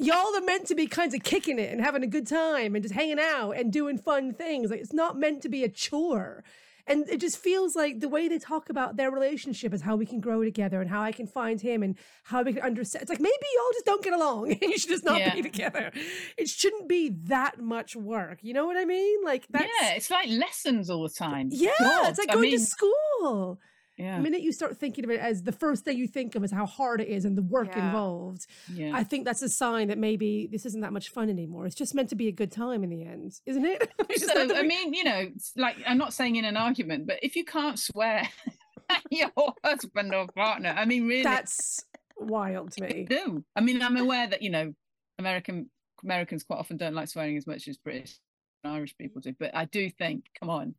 y'all are meant to be kinds of kicking it and having a good time and just hanging out and doing fun things. Like it's not meant to be a chore. And it just feels like the way they talk about their relationship is how we can grow together and how I can find him and how we can understand. It's like maybe y'all just don't get along and you should just not
Yeah.
be together. It shouldn't be that much work. You know what I mean? Like that's
yeah, it's like lessons all the time.
yeah,
God,
it's like
I
going
mean,
to school.
Yeah,
The minute you start thinking of it as the first thing you think of is how hard it is and the work
Yeah.
involved,
yeah.
I think that's a sign that maybe this isn't that much fun anymore. It's just meant to be a good time in the end, isn't it?
So I mean, you know, like I'm not saying in an argument, but if you can't swear your husband or partner, I mean, really,
that's wild to me.
do. I mean, I'm aware that you know, American Americans quite often don't like swearing as much as British and Irish people mm. do, but I do think, come on,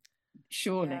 surely.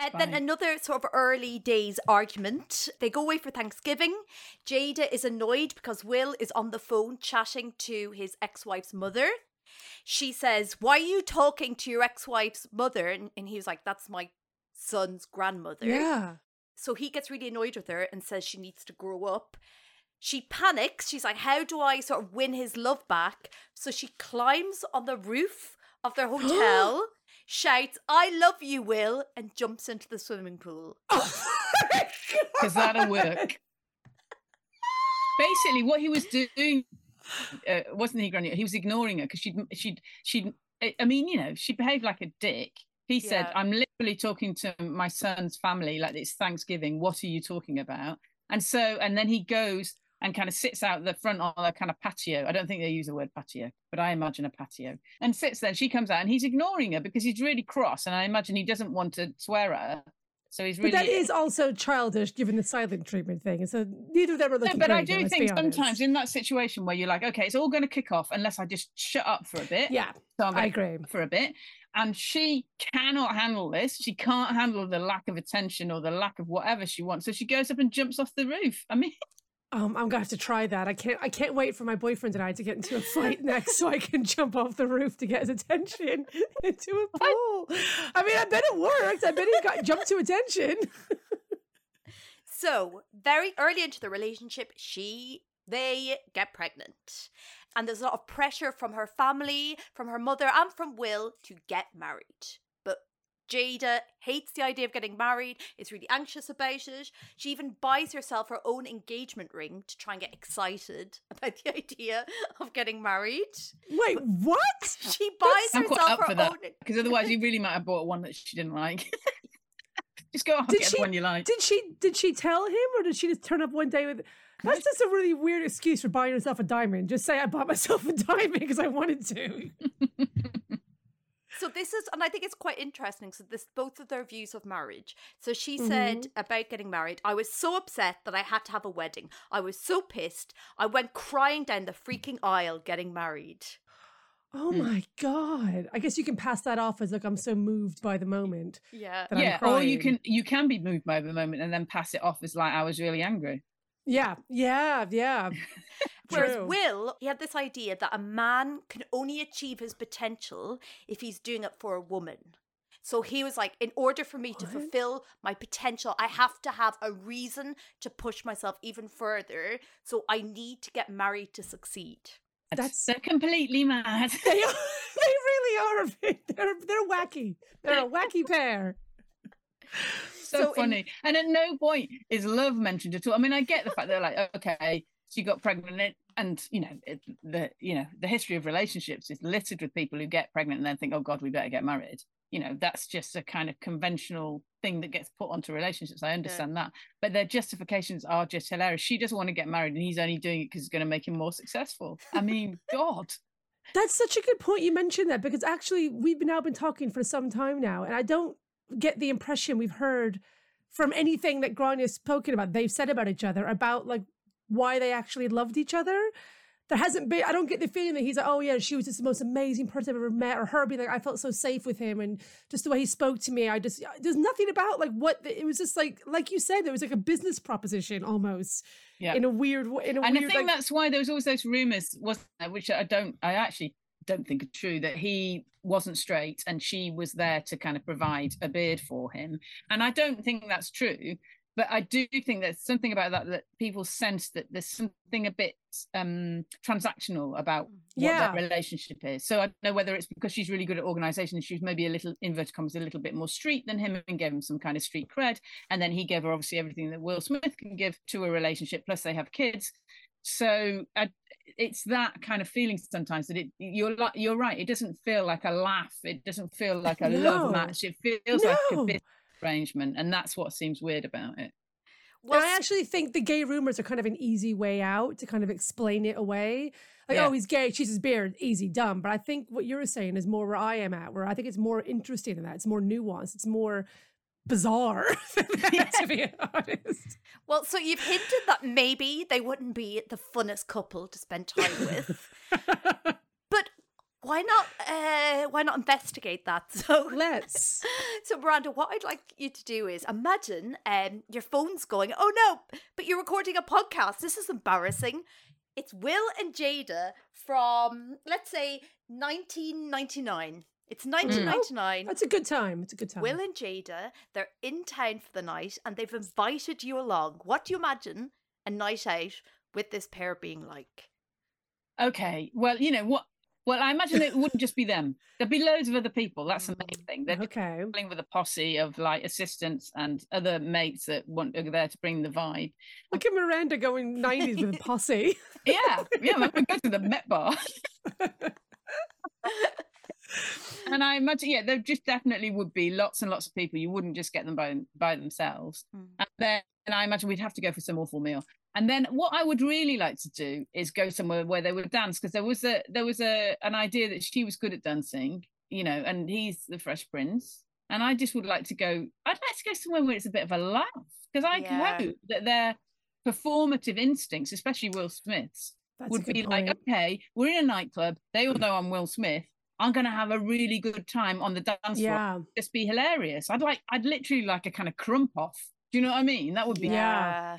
And then another sort of early days argument. They go away for Thanksgiving. Jada is annoyed because Will is on the phone chatting to his ex wife's mother. She says, Why are you talking to your ex wife's mother? And, and he was like, That's my son's grandmother.
Yeah.
So he gets really annoyed with her and says she needs to grow up. She panics. She's like, How do I sort of win his love back? So she climbs on the roof of their hotel, shouts, I love you, Will, and jumps into the swimming pool.
because that'll work. Basically, what he was doing uh, wasn't he, Gráinne? He was ignoring her because she'd she'd she'd I I mean, you know, she behaved like a dick. He said,
Yeah.
I'm literally talking to my son's family like it's Thanksgiving. What are you talking about? And so, and then he goes and kind of sits out the front on a kind of patio. I don't think they use the word patio, but I imagine a patio and sits there. And She comes out and he's ignoring her because he's really cross. And I imagine he doesn't want to swear at her. So he's really.
But that is also childish given the silent treatment thing. And so neither of them are
No,
looking
but I do think sometimes in that situation where you're like, okay, it's all going to kick off unless I just shut up for a bit.
Yeah,
So I'm
I agree.
for a bit. And she cannot handle this. She can't handle the lack of attention or the lack of whatever she wants. So she goes up and jumps off the roof. I mean,
Um, I'm gonna have to try that. I can't. I can't wait for my boyfriend and I to get into a fight next, so I can jump off the roof to get his attention into a pool. I mean, I bet it worked. I bet he got jumped to attention.
So, very early into the relationship, she they get pregnant. And there's a lot of pressure from her family, from her mother, and from Will to get married. Jada hates the idea of getting married, is really anxious about it. She even buys herself her own engagement ring to try and get excited about the idea of getting married.
Wait, what?
She buys
I'm
herself her
that
own
because otherwise you really might have bought one that she didn't like. just go off
Did
get
she?
the one you like.
Did she? Did she tell him, or did she just turn up one day with? That's just a really weird excuse for buying yourself a diamond. Just say I bought myself a diamond because I wanted to.
So this is, and I think it's quite interesting. So this, both of their views of marriage. So she said mm-hmm. about getting married, I was so upset that I had to have a wedding. I was so pissed. I went crying down the freaking aisle getting married.
Oh mm. my god! I guess you can pass that off as like I'm so moved by the moment.
Yeah.
yeah, or you can you can be moved by the moment and then pass it off as like I was really angry.
Yeah, yeah, yeah.
Whereas
True.
Will, he had this idea that a man can only achieve his potential if he's doing it for a woman. So he was like, in order for me to fulfill my potential, I have to have a reason to push myself even further. So I need to get married to succeed.
That's-
they're completely mad.
They, are, they really are. They're they're wacky. They're a wacky pair.
So,
So in-
funny. And at no point is love mentioned at all. I mean, I get the fact that they're like, okay, she got pregnant, and, and you know, it, the you know, the history of relationships is littered with people who get pregnant and then think, oh God, we better get married. You know, that's just a kind of conventional thing that gets put onto relationships. I understand that, but their justifications are just hilarious. She doesn't want to get married, and he's only doing it because it's going to make him more successful. I mean, God.
That's such a good point you mentioned that because actually we've now been talking for some time now, and I don't get the impression we've heard from anything that Gráinne has spoken about. They've said about each other about like why they actually loved each other. There hasn't been. I don't get the feeling that he's like, oh yeah, she was just the most amazing person I've ever met, or her being like, I felt so safe with him, and just the way he spoke to me. I just there's nothing about like what it was just like like you said, there was like a business proposition almost
Yeah.
in a weird way.
And I think
like,
that's why there was always those rumors, wasn't there? Which I don't, I actually don't think are true. That he wasn't straight and she was there to kind of provide a beard for him. And I don't think that's true. But I do think there's something about that that people sense that there's something a bit um transactional about what
Yeah.
their relationship is. So I don't know whether it's because she's really good at organization and she's maybe a little inverted commas a little bit more street than him and gave him some kind of street cred. And then he gave her obviously everything that Will Smith can give to a relationship, plus they have kids. So I, it's that kind of feeling sometimes that it you're like you're right. It doesn't feel like a laugh. It doesn't feel like a
No.
love match. It feels like a
No.
business arrangement, and that's what seems weird about it.
Well, I actually think the gay rumors are kind of an easy way out to kind of explain it away. Like,
Yeah.
oh, he's gay, she's his beard, easy, dumb. But I think what you're saying is more where I am at, where I think it's more interesting than that. It's more nuanced. It's more bizarre, that, to be honest.
Well, so you've hinted that maybe they wouldn't be the funnest couple to spend time with. but why not uh why not investigate that? So
Let's.
So Miranda, what I'd like you to do is imagine um your phone's going, oh no, but you're recording a podcast. This is embarrassing. It's Will and Jada from let's say 1999. It's mm. 1999.
That's a good time. It's a good time.
Will and Jada, they're in town for the night and they've invited you along. What do you imagine a night out with this pair being like?
Okay. Well, you know what? Well, I imagine it wouldn't just be them. There'd be loads of other people. That's the main thing. They're
okay.
traveling with a posse of like assistants and other mates that want are there to bring the vibe.
Look at Miranda going 90s with a posse.
Yeah, yeah. I'm going to go to the Met Bar. and I imagine, yeah, there just definitely would be lots and lots of people. You wouldn't just get them by by themselves.
Mm.
And then and I imagine we'd have to go for some awful meal. And then what I would really like to do is go somewhere where they would dance because there was a there was a an idea that she was good at dancing, you know, and he's the Fresh Prince. And I just would like to go. I'd like to go somewhere where it's a bit of a laugh because I
Yeah.
hope that their performative instincts, especially Will Smith's,
That's
would be like, okay, we're in a nightclub. They all know I'm Will Smith. I'm going to have a really good time on the dance floor.
Yeah.
Just be hilarious. I'd like, I'd literally like a kind of krump off. Do you know what I mean? That would be
Yeah.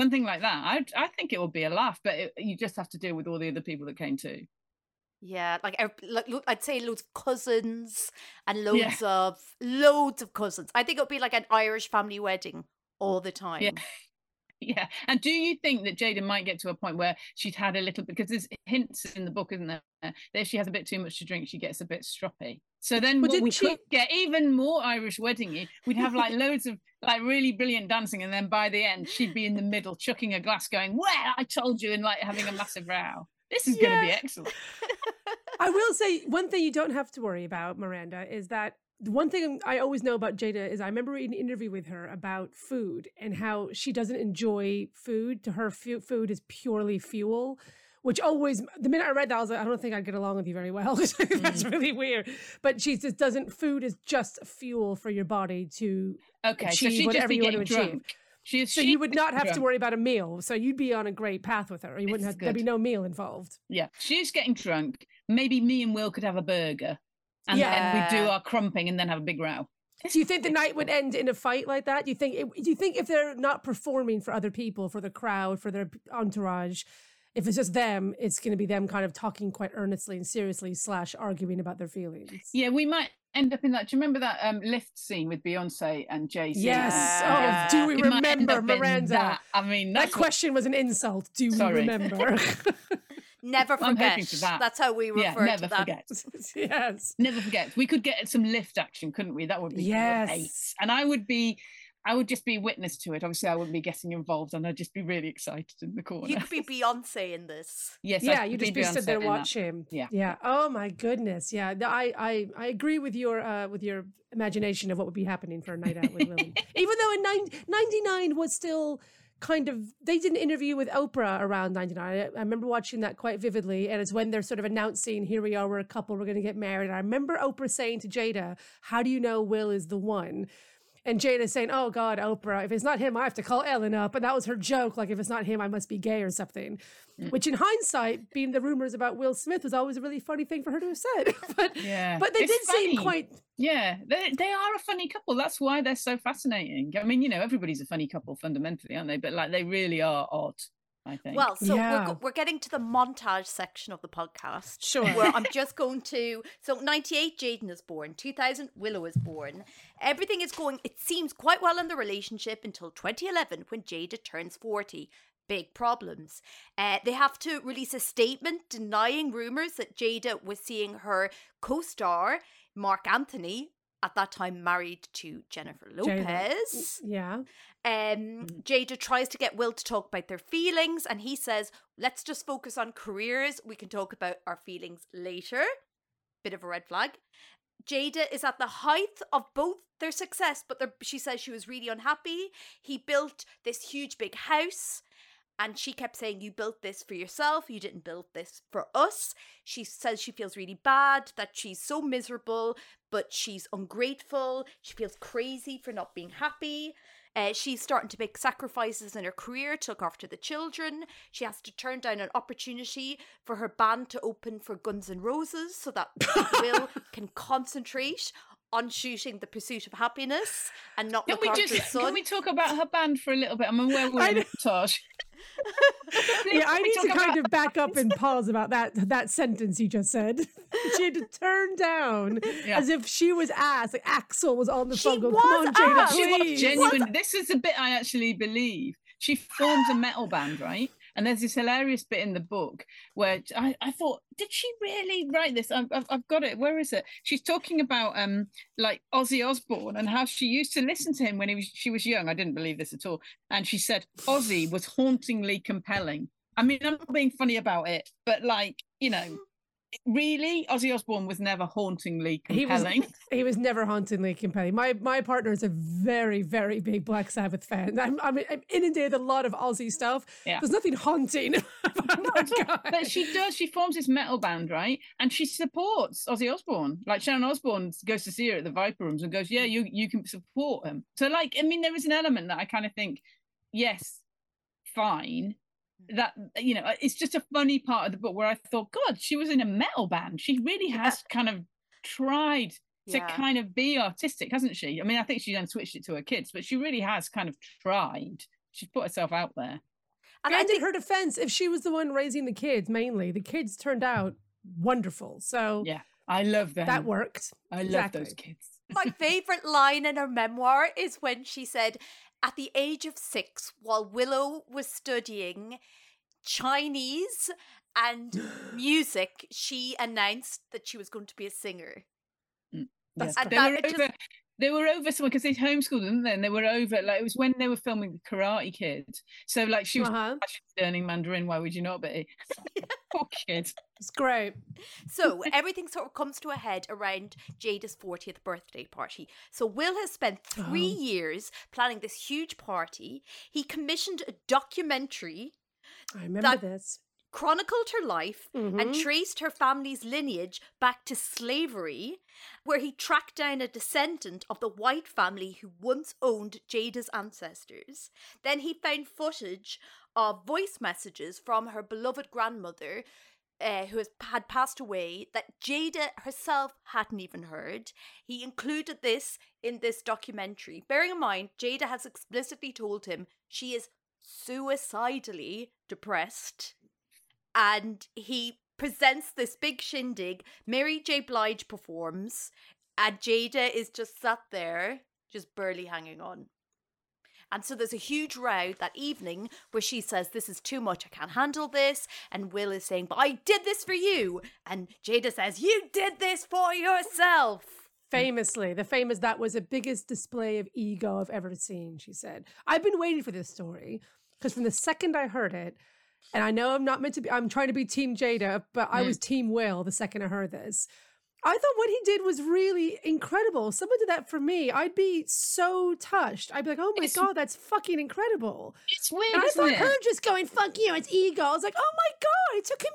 something like that. I, I think it would be a laugh, but it, you just have to deal with all the other people that came too.
Yeah, like, like I'd say loads of cousins and loads of loads of cousins. I think it would be like an Irish family wedding all the time.
Yeah. And do you think that Jaden might get to a point where she'd had a little because there's hints in the book, isn't there? That if she has a bit too much to drink, she gets a bit stroppy. So then what we
she-
could get even more Irish weddingy. We'd have like loads of like really brilliant dancing, and then by the end, she'd be in the middle, chucking a glass, going, Well, I told you, and like having a massive row. This is gonna be excellent.
I will say one thing you don't have to worry about, Miranda, is that one thing I always know about Jada is I remember reading an interview with her about food and how she doesn't enjoy food. To her, food is purely fuel. Which always, the minute I read that, I was like, I don't think I'd get along with you very well. Mm-hmm. That's really weird. But she just doesn't, food is just fuel for your body to
Okay, so
achieve
just
whatever you want to
getting
achieve.
drunk. She,
So
she'd
you would not have to worry about a meal. So you'd be on a great path with her. You wouldn't
This
have, there'd be no meal involved.
Yeah, she's getting drunk. Maybe me and Will could have a burger, and then we do our krumping, and then have a big row.
Do you think the night would end in a fight like that? Do you think? It, do you think if they're not performing for other people, for the crowd, for their entourage, if it's just them, it's going to be them kind of talking quite earnestly and seriously slash arguing about their feelings?
Yeah, we might end up in that. Do you remember that um, lift scene with Beyonce and Jay Z?
Yes.
Yeah.
Oh, do we
We might end
remember Miranda?
That. I mean,
That
that's what-
question was an insult. Do
Sorry.
we remember?
Never
I'm
forget.
for that.
That's how we refer
never
to that.
forget.
yes.
Never forget. We could get some lift action, couldn't we? That would be
Yes.
great. And I would be, I would just be witness to it. Obviously, I wouldn't be getting involved, and I'd just be really excited in the corner.
You could be Beyonce in this.
yes,
yeah,
I'd
you just be
Beyonce
stood there
in that.
watching.
Yeah.
yeah. Oh my goodness. Yeah, I I I agree with your uh with your imagination of what would be happening for a night out with Willie. Even though in 9, 99 was still kind of they did an interview with Oprah around 99. I, I remember watching that quite vividly and it's when they're sort of announcing here we are we're a couple we're going to get married. And I remember Oprah saying to Jada, "How do you know Will is the one?" And Jane is saying, "Oh God, Oprah, if it's not him, I have to call Ellen up." And that was her joke, like if it's not him, I must be gay or something.
Mm.
Which, in hindsight, being the rumors about Will Smith was always a really funny thing for her to have said. but
Yeah,
but they
It's
did seem quite.
Yeah, they they are a funny couple. That's why they're so fascinating. I mean, you know, everybody's a funny couple fundamentally, aren't they? But like, they really are odd. I think.
Well, so we're, we're getting to the montage section of the podcast.
Sure.
Where I'm just going to. So, 98, Jaden is born. 2000, Willow is born. Everything is going, it seems, quite well in the relationship until 2011 when Jada turns 40. Big problems. Uh, they have to release a statement denying rumors that Jada was seeing her co star, Marc Anthony, at that time married to Jennifer
Jada.
Lopez.
Yeah.
Um, Jada tries to get Will to talk about their feelings, and he says, "Let's just focus on careers. We can talk about our feelings later." Bit of a red flag. Jada is at the height of both their success, but she says she was really unhappy. He built this huge big house, and she kept saying, You built this for yourself, you didn't build this for us. She says she feels really bad, that she's so miserable, but she's ungrateful. She feels crazy for not being happy. Uh, she's starting to make sacrifices in her career to look after the children. She has to turn down an opportunity for her band to open for Guns N' Roses so that Will can concentrate on shooting The Pursuit of Happyness and not
can
look
we
after
just
son.
can we talk about her band for a little bit? I'm aware we're
I
in
know. Yeah, I need to kind of back up and pause about that that sentence you just said. she had to turn down
Yeah.
as if she was asked. Like Axl was on the
She
phone. Going,
was
Come on, Jada.
She was
please."
genuine. This is a bit I actually believe. She forms a metal band, right? And there's this hilarious bit in the book where I, I thought, did she really write this? I've, I've, got it. Where is it? She's talking about um like Ozzy Osbourne and how she used to listen to him when he was she was young. I didn't believe this at all. And she said Ozzy was hauntingly compelling. I mean, I'm not being funny about it, but like, you know, really, Ozzy Osbourne was never hauntingly
He was
compelling.
he was never hauntingly compelling. My my partner is a very very big Black Sabbath fan. I'm I'm, I'm inundated with a lot of Ozzy stuff.
Yeah.
There's nothing haunting about
Not
that guy.
But she does. She forms this metal band, right? And she supports Ozzy Osbourne. Like Sharon Osbourne goes to see her at the Viper Rooms and goes, "Yeah, you you can support him." So, like, I mean, there is an element that I kind of think, yes, fine. That you know, it's just a funny part of the book where I thought, God, she was in a metal band. She really has kind of tried to
Yeah.
kind of be artistic, hasn't she? I mean, I think she then switched it to her kids, but she really has kind of tried. She's put herself out there.
And I
and in
think
her defense, if she was the one raising the kids mainly, the kids turned out wonderful. So
Yeah, I love them.
that worked.
I love
Exactly.
those kids.
my favorite line in her memoir is when she said, at the age of six, while Willow was studying Chinese and music, she announced that she was going to be a singer.
That's
Yeah.
And that- just-.
They were over someone because they homeschooled, didn't they? And they were over like it was when they were filming the Karate Kid. So like she was
Uh-huh.
learning Mandarin. Why would you not be? Poor kid.
It's great.
So everything sort of comes to a head around Jada's 40th birthday party. So Will has spent three
Oh.
years planning this huge party. He commissioned a documentary
I remember
That-
this.
Chronicled her life and
Mhm.
traced her family's lineage back to slavery, where he tracked down a descendant of the white family who once owned Jada's ancestors. Then he found footage of voice messages from her beloved grandmother. Uh, who has, had passed away that Jada herself hadn't even heard. He included this in this documentary. Bearing in mind, Jada has explicitly told him she is suicidally depressed and he presents this big shindig. Mary J. Blige performs, and Jada is just sat there, just barely hanging on. And so there's a huge row that evening where she says, This is too much, I can't handle this. And Will is saying, But I did this for you. And Jada says, You did this for yourself.
Famously, the famous that was the biggest display of ego I've ever seen, she said. I've been waiting for this story because from the second I heard it, and I know I'm not meant to be, I'm trying to be Team Jada, but I
Mm.
was Team Will the second I heard this. I thought what he did was really incredible. Someone did that for me. I'd be so touched. I'd be like, oh my
It's-
God, that's fucking incredible.
It's weird,
And I thought
it?
her just going, fuck you, it's ego. I was like, oh my God, it took him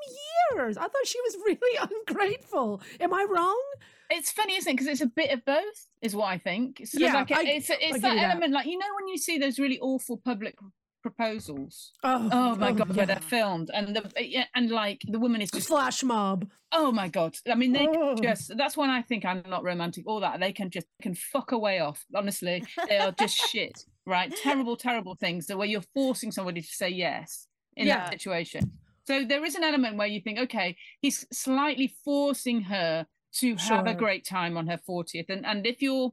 years. I thought she was really ungrateful. Am I wrong?
It's funny, isn't it? Because it's a bit of both, is what I think. So
Yeah,
like, it-
I-
it's it's that
you that.
element, like you know, when you see those really awful public proposals.
Oh,
Oh my oh, god, where
yeah.
they're filmed, and the and like the woman is just
flash mob.
oh my god. I mean, they
Oh.
just that's when I think I'm not romantic. All that they can just can fuck away off. Honestly, they are just shit. Right, terrible, terrible things. The way you're forcing somebody to say yes in
Yeah.
that situation. So there is an element where you think, okay, he's slightly forcing her to have a great time on her 40th. And and if you're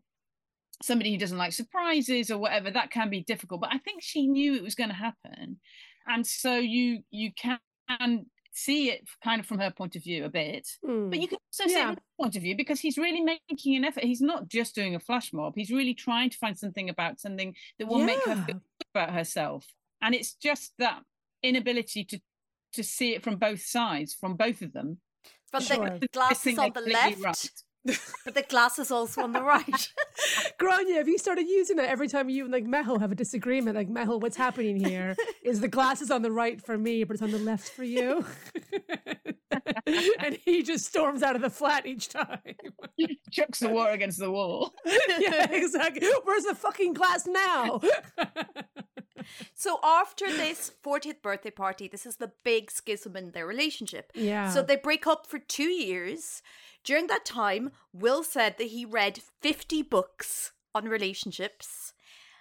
somebody who doesn't like surprises or whatever, that can be difficult. But I think she knew it was going to happen. And so you you can see it kind of from her point of view a bit.
Mm.
But you can also see it from his point of view because he's really making an effort. He's not just doing a flash mob. He's really trying to find something about something that will make her feel good about herself. And it's just that inability to to see it from both sides, from both of them.
From
Sure.
the glasses on the left,
right.
But the glasses also on the right.
Gráinne, have you started using it every time you and like Mehul have a disagreement? Like Mehul, what's happening here? Is the glasses on the right for me, but it's on the left for you? and he just storms out of the flat each time.
He Chucks the war against the wall.
yeah, exactly. Where's the fucking glass now?
So after this 40th birthday party, this is the big schism in their relationship.
yeah.
So they break up for two years. During that time, Will said that he read 50 books on relationships.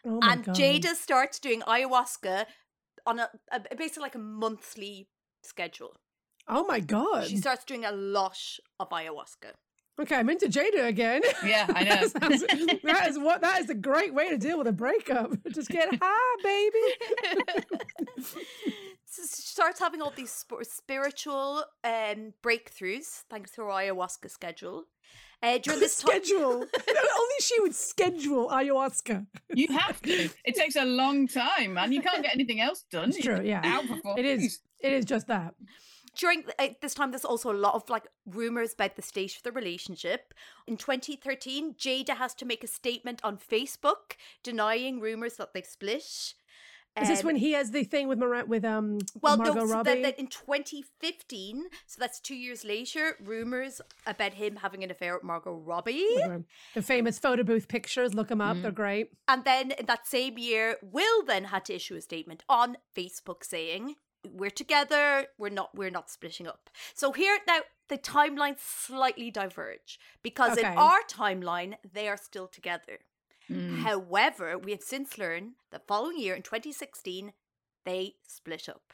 oh
and
God.
Jada starts doing ayahuasca on a, a basically like a monthly schedule.
Oh my God.
She starts doing a lot of ayahuasca.
Okay, I'm into Jada again.
Yeah, I know.
that, sounds- that is what that is a great way to deal with a breakup. Just get high, baby.
So she starts having all these sp- spiritual um, breakthroughs thanks to her ayahuasca schedule. Uh, during this time,
schedule. Only she would schedule ayahuasca.
You have to. It takes a long time, man. You can't get anything else done.
It's true, yeah.
Out for four
It is.
weeks.
It is just that.
During uh, this time, there's also a lot of like rumors about the state of the relationship. In 2013, Jada has to make a statement on Facebook denying rumors that they've split.
Is this
Um,
when he has the thing with Mar- with um
well,
Margot
no, so
Robbie?
that, that in 2015, so that's two years later, rumors about him having an affair with Margot Robbie.
The famous photo booth pictures, look them up.
Mm.
They're great.
And then in that same year, Will then had to issue a statement on Facebook saying, "We're together. We're not. We're not splitting up." So here now, the timelines slightly diverge because in our timeline, they are still together.
Mm.
However, we have since learned that following year in 2016, they split up.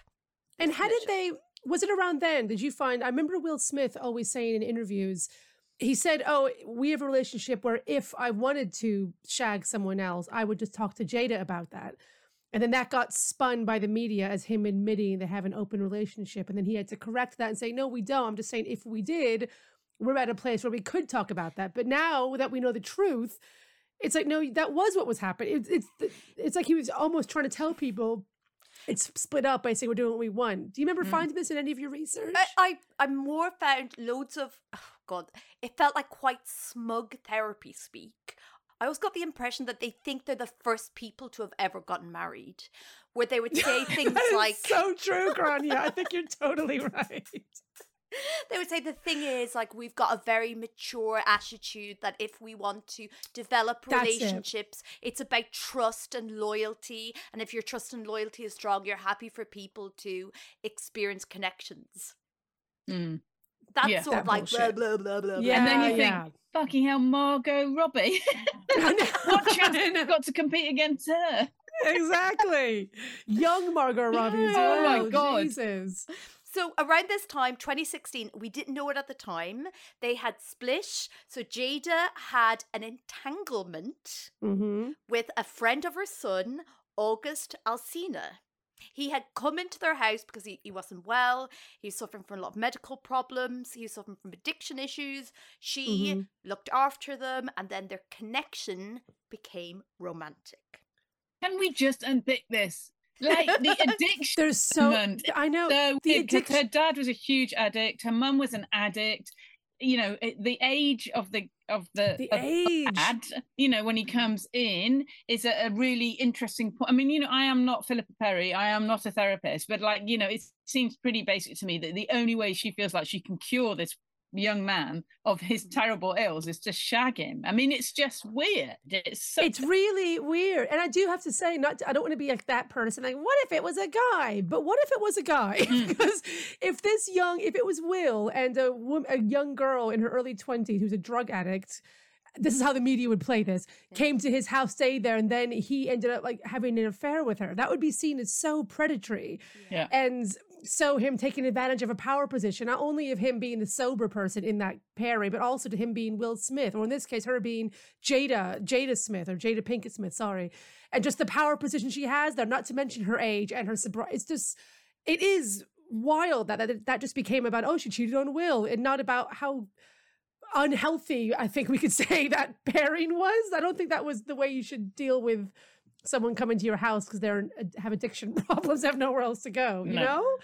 And how did
split
they? Was it around then? Did you find? I remember Will Smith always saying in interviews, he said, "Oh, we have a relationship where if I wanted to shag someone else, I would just talk to Jada about that." And then that got spun by the media as him admitting they have an open relationship, and then he had to correct that and say, "No, we don't. I'm just saying if we did, we're at a place where we could talk about that. But now that we know the truth." It's like no, that was what was happening. It's it's it's like he was almost trying to tell people it's split up by saying we're doing what we want. Do you remember mm. finding this in any of your research?
I, I, I more found loads of, oh God, it felt like quite smug therapy speak. I always got the impression that they think they're the first people to have ever gotten married, where they would say things like,
so true, Gráinne. I think you're totally right.
they would say the thing is like we've got a very mature attitude that if we want to develop
That's it.
relationships it's about trust and loyalty and if your trust and loyalty is strong you're happy for people to experience connections
Mm.
That's
Yeah.
sort
That
of like blah
bullshit.
blah blah blah
Yeah,
and then you think,
yeah.
fucking hell, Margot Robbie. what chance have you got to compete against her?
exactly. Young Margot Robbie. as
Oh my
well.
God.
Jesus.
So around this time, 2016, we didn't know it at the time. They had split. So Jada had an entanglement
Mm-hmm.
with a friend of her son, August Alsina. He had come into their house because he, he wasn't well. He was suffering from a lot of medical problems. He was suffering from addiction issues. She
Mhm.
looked after them, and then their connection became romantic.
Can we just unpick this? Like the addiction.
There's so I know
So
the
it- 'cause her dad was a huge addict. Her mum was an addict. You know, it, the age of the of the,
The
of
age.
dad, you know, when he comes in is a, a really interesting point. I mean, you know, I am not Philippa Perry. I am not a therapist, but like, you know, it seems pretty basic to me that the only way she feels like she can cure this young man of his terrible ills is to shag him. I mean, it's just weird. It's so
It's really weird. And I do have to say, not I don't want to be like that person. Like, what if it was a guy? But what if it was a guy?
Mm.
because if this young, if it was Will and a woman, a young girl in her early 20s who's a drug addict, this is how the media would play this, came to his house, stayed there, and then he ended up like having an affair with her. That would be seen as so predatory.
Yeah.
And so him taking advantage of a power position, not only of him being the sober person in that pairing, but also to him being Will Smith, or in this case, her being Jada, Jada Smith, or Jada Pinkett Smith, sorry. And just the power position she has there, not to mention her age and her sobriety. It's just, it is wild that, that that just became about, oh, she cheated on Will, and not about how unhealthy I think we could say that pairing was. I don't think that was the way you should deal with someone coming to your house because they're have addiction problems, have nowhere else to go. You
No.
know,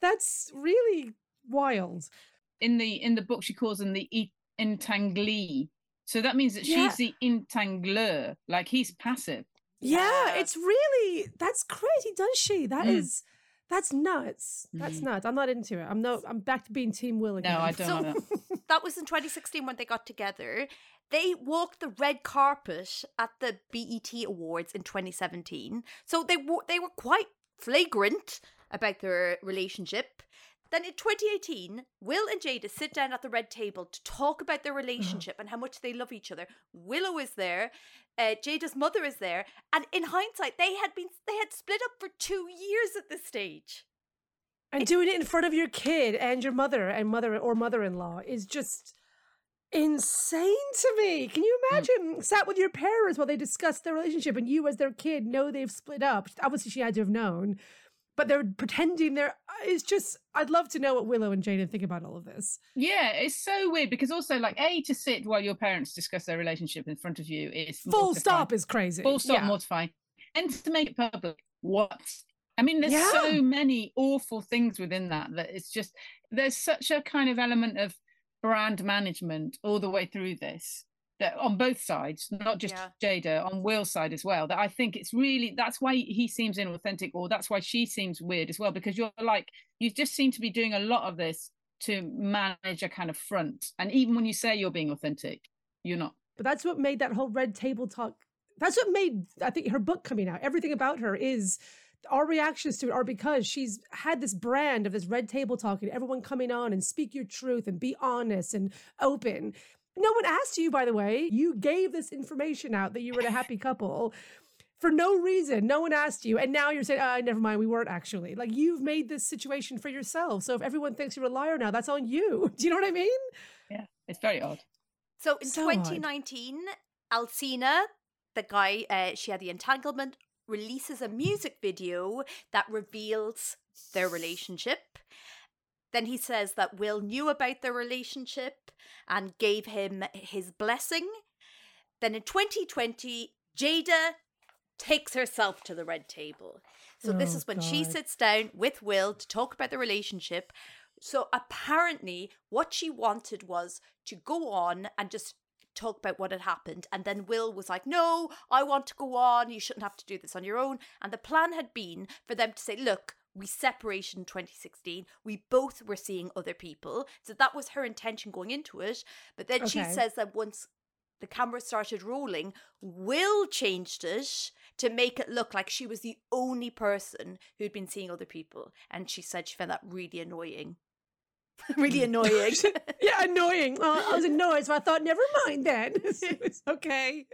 that's really wild.
in the in the book she calls them the e- entanglee. So that means that
Yeah.
she's the entangleur, like he's passive.
Yeah,
Yeah.
it's really that's crazy, does she? That
Mm.
is that's nuts. That's
Mm.
nuts. I'm not into it. I'm no I'm back to being Team Will again.
No, I don't
So-
that.
That was in 2016 when they got together. They walked the red carpet at the BET Awards in 2017. So they were, they were quite flagrant about their relationship. Then in 2018, Will and Jada sit down at the red table to talk about their relationship and how much they love each other. Willow is there, uh, Jada's mother is there, and in hindsight, they had been they had split up for two years at this stage.
and doing it in front of your kid and your mother and mother or mother-in-law is just insane to me. Can you hmm. imagine sat with your parents while they discussed their relationship and you as their kid know they've split up? Obviously she had to have known, but they're pretending they're uh, it's just I'd love to know what Willow and Jaden think about all of this.
Yeah, it's so weird because also like a to sit while your parents discuss their relationship in front of you is
Full
mortifying.
stop is crazy.
Full stop
Yeah.
mortifying. And to make it public, what? I mean, there's
Yeah.
so many awful things within that that it's just there's such a kind of element of brand management all the way through this that on both sides, not just
Yeah.
Jada, on Will's side as well. That I think it's really that's why he seems inauthentic, or that's why she seems weird as well, because you're like you just seem to be doing a lot of this to manage a kind of front, and even when you say you're being authentic, you're not.
But that's what made that whole red table talk. That's what made I think her book coming out. Everything about her is our reactions to it are because she's had this brand of this red table talking, everyone coming on and speak your truth and be honest and open. No one asked you, by the way. You gave this information out that you were a happy couple for no reason. No one asked you. And now you're saying, ah, never mind, we weren't actually. Like you've made this situation for yourself. So if everyone thinks you're a liar now, that's on you. Do you know what I mean?
Yeah, it's very odd.
So in
So odd.
2019, Alsina, the guy uh, she had the entanglement, releases a music video that reveals their relationship. Then he says that Will knew about their relationship and gave him his blessing. Then in 2020, Jada takes herself to the red table. So this
Oh,
is when she sits down with Will to talk about the relationship. So apparently, what she wanted was to go on and just talk about what had happened. And then Will was like, No, I want to go on. You shouldn't have to do this on your own. And the plan had been for them to say, Look, we separated in 2016. We both were seeing other people. So that was her intention going into it. But then she says that once the camera started rolling, Will changed it to make it look like she was the only person who'd been seeing other people. And she said she found that really annoying. really mm. annoying.
yeah, annoying. Well, I was annoyed, so I thought, never mind then. it's okay.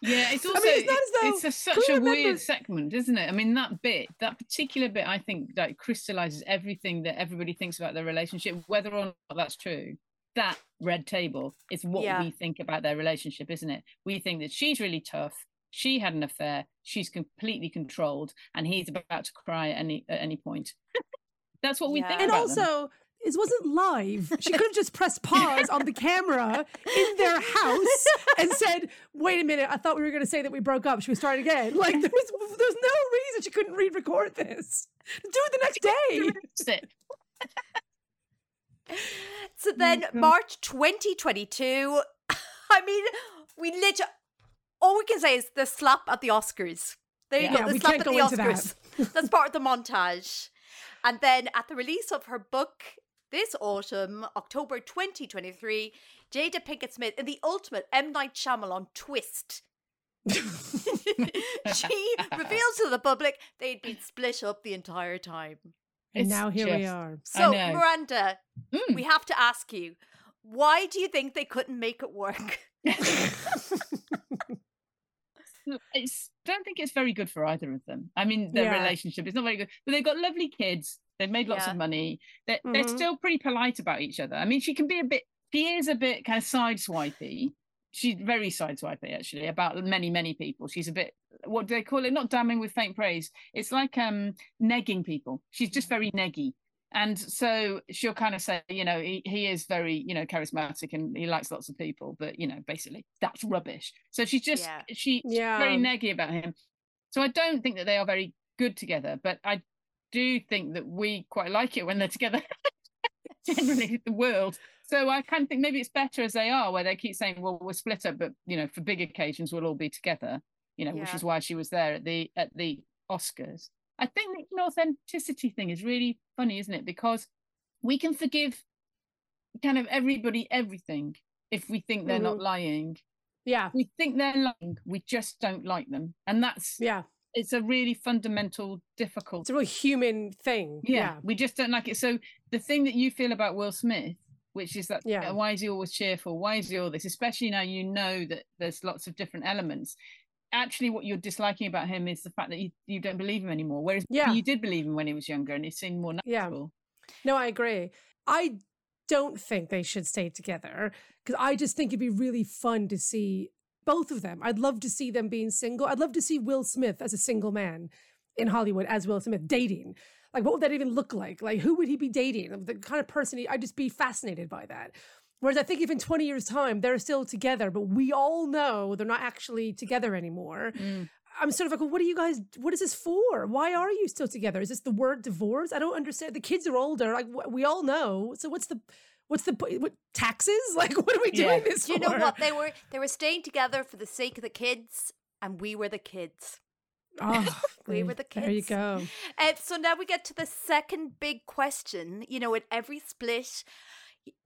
Yeah, it's
I
also
mean, it's not as though-
it's a, such a
remember-
weird segment, isn't it? I mean, that bit, that particular bit, I think like crystallizes everything that everybody thinks about their relationship, whether or not that's true. That red table is what
Yeah.
we think about their relationship, isn't it? We think that she's really tough. She had an affair. She's completely controlled, and he's about to cry at any at any point. that's what we
Yeah.
think.
And
about them.
Also, it wasn't live. She could have just pressed pause on the camera in their house and said, "Wait a minute, I thought we were going to say that we broke up. Should we start again?" Like there was, there's no reason she couldn't re-record this. Do it the next day.
So then, March 2022, I mean, we literally, all we can say is the slap at the Oscars. There you
Yeah,
go, the
we
slap
can't
at
go
the
into that.
Oscars. That's part of the montage. And then at the release of her book this autumn, October 2023, Jada Pinkett Smith in the ultimate M. Night Shyamalan twist. she reveals to the public they'd been split up the entire time.
And
It's
now here we are.
So,
know.
Miranda,
Mm.
we have to ask you, why do you think they couldn't make it work?
It's don't think it's very good for either of them. I mean, their
Yeah.
relationship is not very good, but they've got lovely kids. They've made lots
Yeah.
of money. They're, they're
Mhm.
still pretty polite about each other. I mean, she can be a bit. She is a bit kind of sideswipey. She's very sideswipey actually about many many people. She's a bit. What do they call it? Not damning with faint praise. It's like um negging people. She's just very neggy. And so she'll kind of say, you know, he, he is very, you know, charismatic and he likes lots of people, but you know, basically that's rubbish. So she's just
Yeah.
she, she's very neggy about him. So I don't think that they are very good together, but I do think that we quite like it when they're together. Generally, the world. So I kind of think maybe it's better as they are, where they keep saying, "Well, we're split up, but you know, for big occasions, we'll all be together." You know, which is why she was there at the at the Oscars. I think the inauthenticity thing is really funny, isn't it? Because we can forgive kind of everybody everything if we think they're not
Mhm.
lying.
Yeah.
We think they're lying, we just don't like them, and that's
Yeah.
it's a really fundamental difficult
It's a really human thing.
yeah, we just don't like it so the thing that you feel about will smith which is that
Yeah.
why is he always cheerful why is he all this especially now you know that there's lots of different elements actually what you're disliking about him is the fact that you, you don't believe him anymore whereas
Yeah.
you did believe him when he was younger and it seemed more natural Yeah.
No, I agree. I don't think they should stay together because I just think it'd be really fun to see both of them. I'd love to see them being single. I'd love to see Will Smith as a single man in Hollywood as Will Smith dating. Like, what would that even look like? Like, who would he be dating? The kind of person he, I'd just be fascinated by that. Whereas I think if in 20 years' time they're still together, but we all know they're not actually together anymore,
Mm.
I'm sort of like, well, what are you guys? What is this for? Why are you still together? Is this the word divorce? I don't understand. The kids are older. Like we all know. So what's the what's the what taxes? Like what are we
Yeah.
doing this
Do you
for?
know what? They were they were staying together for the sake of the kids, and we were the kids.
Oh,
We were the kids.
There you go.
Uh, so now we get to the second big question. You know, at every split,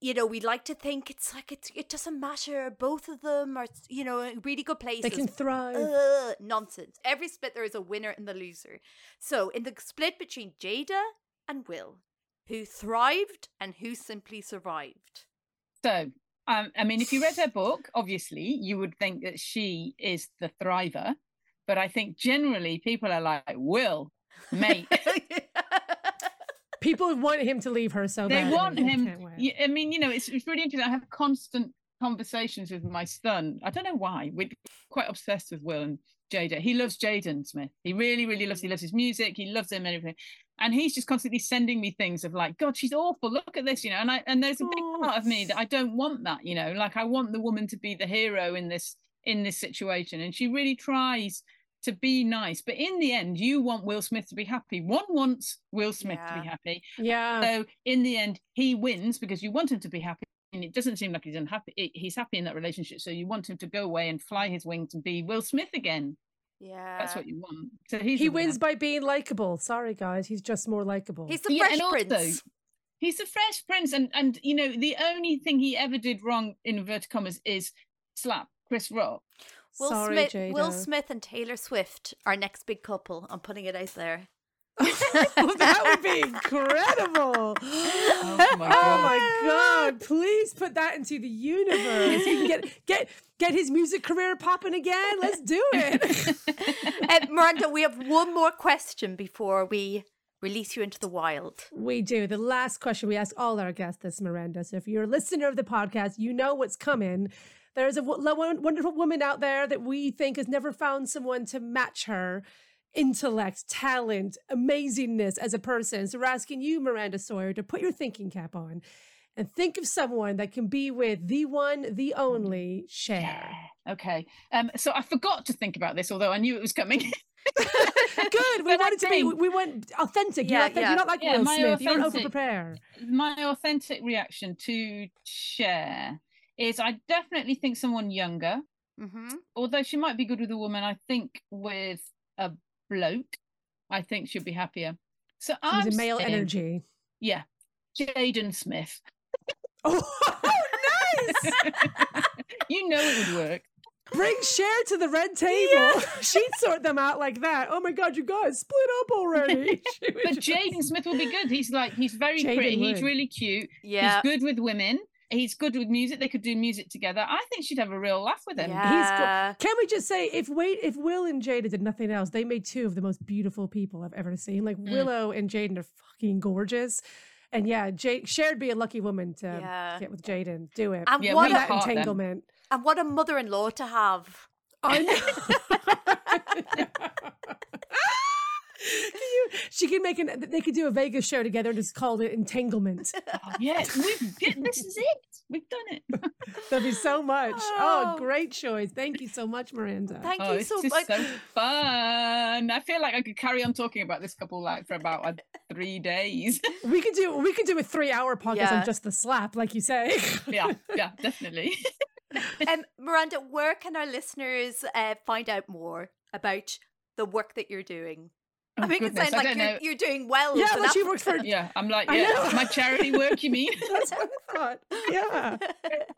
you know, we like to think it's like it's, it doesn't matter. Both of them are, you know, in really good places.
They can thrive.
Ugh, nonsense. Every split, there is a winner and the loser. So, in the split between Jada and Will, who thrived and who simply survived?
So, um, I mean, if you read her book, obviously you would think that she is the thriver, but I think generally people are like, "Will, mate."
People want him to leave her so
they
badly.
want him.
can't wait.
y- I mean, you know, it's it's really interesting. I have constant conversations with my son. I don't know why. We're quite obsessed with Will and Jada. He loves Jaden Smith. He really, really loves. He loves his music. He loves him and everything. And he's just constantly sending me things of like, God, she's awful. Look at this, you know. And I and there's a big part of me that I don't want that, you know. Like I want the woman to be the hero in this in this situation, and she really tries to be nice. But in the end, you want Will Smith to be happy. One wants Will Smith to be happy.
Yeah.
So in the end, he wins because you want him to be happy. And it doesn't seem like he's unhappy. He's happy in that relationship. So you want him to go away and fly his wings and be Will Smith again.
yeah.
That's what you want. So he's
he
the winner.
wins by being likable. Sorry, guys. He's just more likable.
He's the
Yeah,
Fresh
and also,
Prince.
He's the Fresh Prince, and and you know the only thing he ever did wrong in inverted commas is slap Chris Rock.
Will
Sorry,
Smith,
Jada.
Will Smith and Taylor Swift, our next big couple. I'm putting it out there.
that would be incredible.
Oh my
Oh
god!
my god! Please put that into the universe. He can get get get his music career popping again. Let's do it.
uh, Miranda, we have one more question before we release you into the wild.
we do. The last question we ask all our guests this, Miranda. So if you're a listener of the podcast, you know what's coming. There's a wonderful woman out there that we think has never found someone to match her intellect, talent, amazingness as a person. So we're asking you, Miranda Sawyer, to put your thinking cap on and think of someone that can be with the one, the only Cher.
Okay. Um. So I forgot to think about this, although I knew it was coming.
Good. We wanted to be. We went authentic.
Yeah,
you're, authentic.
yeah.
you're not like
Yeah,
Will
my
Smith. You don't
authentic-
over prepare.
my authentic reaction to Cher is I definitely think someone younger,
Mm-hmm.
although she might be good with a woman. I think with a bloke, I think she'd be happier. So I'm
a male
saying-
energy.
Yeah, Jaden Smith.
Oh, nice!
you know it would work.
Bring Cher to the red table. She'd sort them out like that. Oh my god, you guys split up already.
But
just-
Jaden Smith will be good. He's like he's very
Jaden
pretty. He's really cute.
Yeah.
He's good with women. He's good with music. They could do music together. I think she'd have a real laugh with him.
Yeah.
He's go- Can we just say if wait if Will and Jada did nothing else, they made two of the most beautiful people I've ever seen. Like
Mm.
Willow and Jaden are fucking gorgeous. And yeah, J- Cher'd be a lucky woman to
Yeah.
get with Jaden. Do it.
And
Yeah,
what
we
a,
that
part them.
entanglement.
and what a mother-in-law to have.
I know. Can you, she can make an. They could do a Vegas show together and just called it entanglement.
Oh, yeah, we've this is it. We've done it.
There'll be so much. Oh,
Oh.
great choice! Thank you so much, Miranda.
Thank
oh,
you
it's
so
just
much.
so fun. I feel like I could carry on talking about this couple like for about uh, three days.
we could do. We could do a three-hour podcast
Yeah.
on just the slap, like you say.
yeah, yeah, definitely.
um, Miranda, where can our listeners uh, find out more about the work that you're doing? I
think
make it
goodness,
sound
I
like you're, you're doing well.
yeah,
but
like she works for.
Yeah, I'm like, yeah, my charity work. You mean?
That's what I thought. Yeah.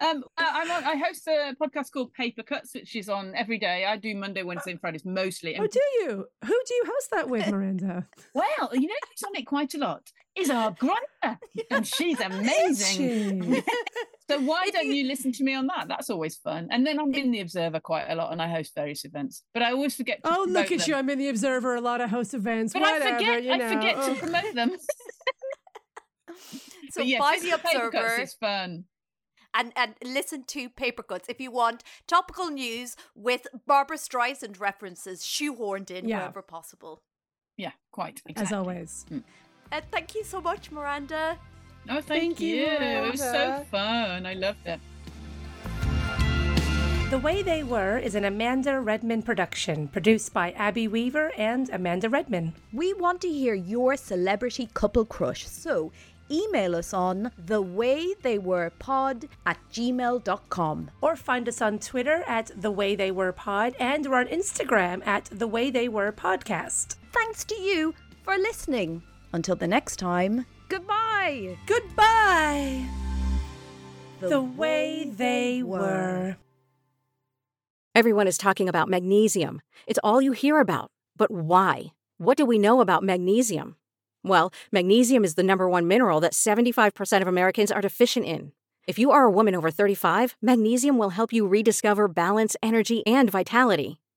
Um, I, I'm on, I host a podcast called Paper Cuts, which is on every day. I do Monday, Wednesday, and Fridays mostly.
Oh, do you? Who do you host that with, Miranda?
well, you know who's on it quite a lot is our Greta, and she's amazing.
She-
So why don't
you-
listen to me on that? That's always fun. And then I'm in the Observer quite a lot, and I host various events. But I always forget. To
Oh, look at you! I'm in the Observer. A lot of host events.
But
whatever,
I forget.
you know.
I forget
Oh.
to promote them.
so
yeah,
buy the Observer
It's fun.
and, and listen to Paper Cuts if you want topical news with Barbra Streisand references shoehorned in
Yeah.
wherever possible.
Yeah, quite.
As
Exactly.
always. Hmm.
Uh, thank you so much, Miranda.
Oh, thank,
Thank you,
you. It was so fun. I loved it.
The Way They Were is an Amanda Redman production, produced by Abby Weaver and Amanda Redman.
We want to hear your celebrity couple crush, so email us on thewaytheywerepod at gmail.com.
Or find us on Twitter at The Way They Were Pod, and we're on Instagram at The Way They Were Podcast.
Thanks to you for listening. Until the next time, goodbye.
Goodbye. The, the way they were.
Everyone is talking about magnesium. It's all you hear about. But why? What do we know about magnesium? Well, magnesium is the number one mineral that 75% of Americans are deficient in. If you are a woman over 35, magnesium will help you rediscover balance, energy, and vitality.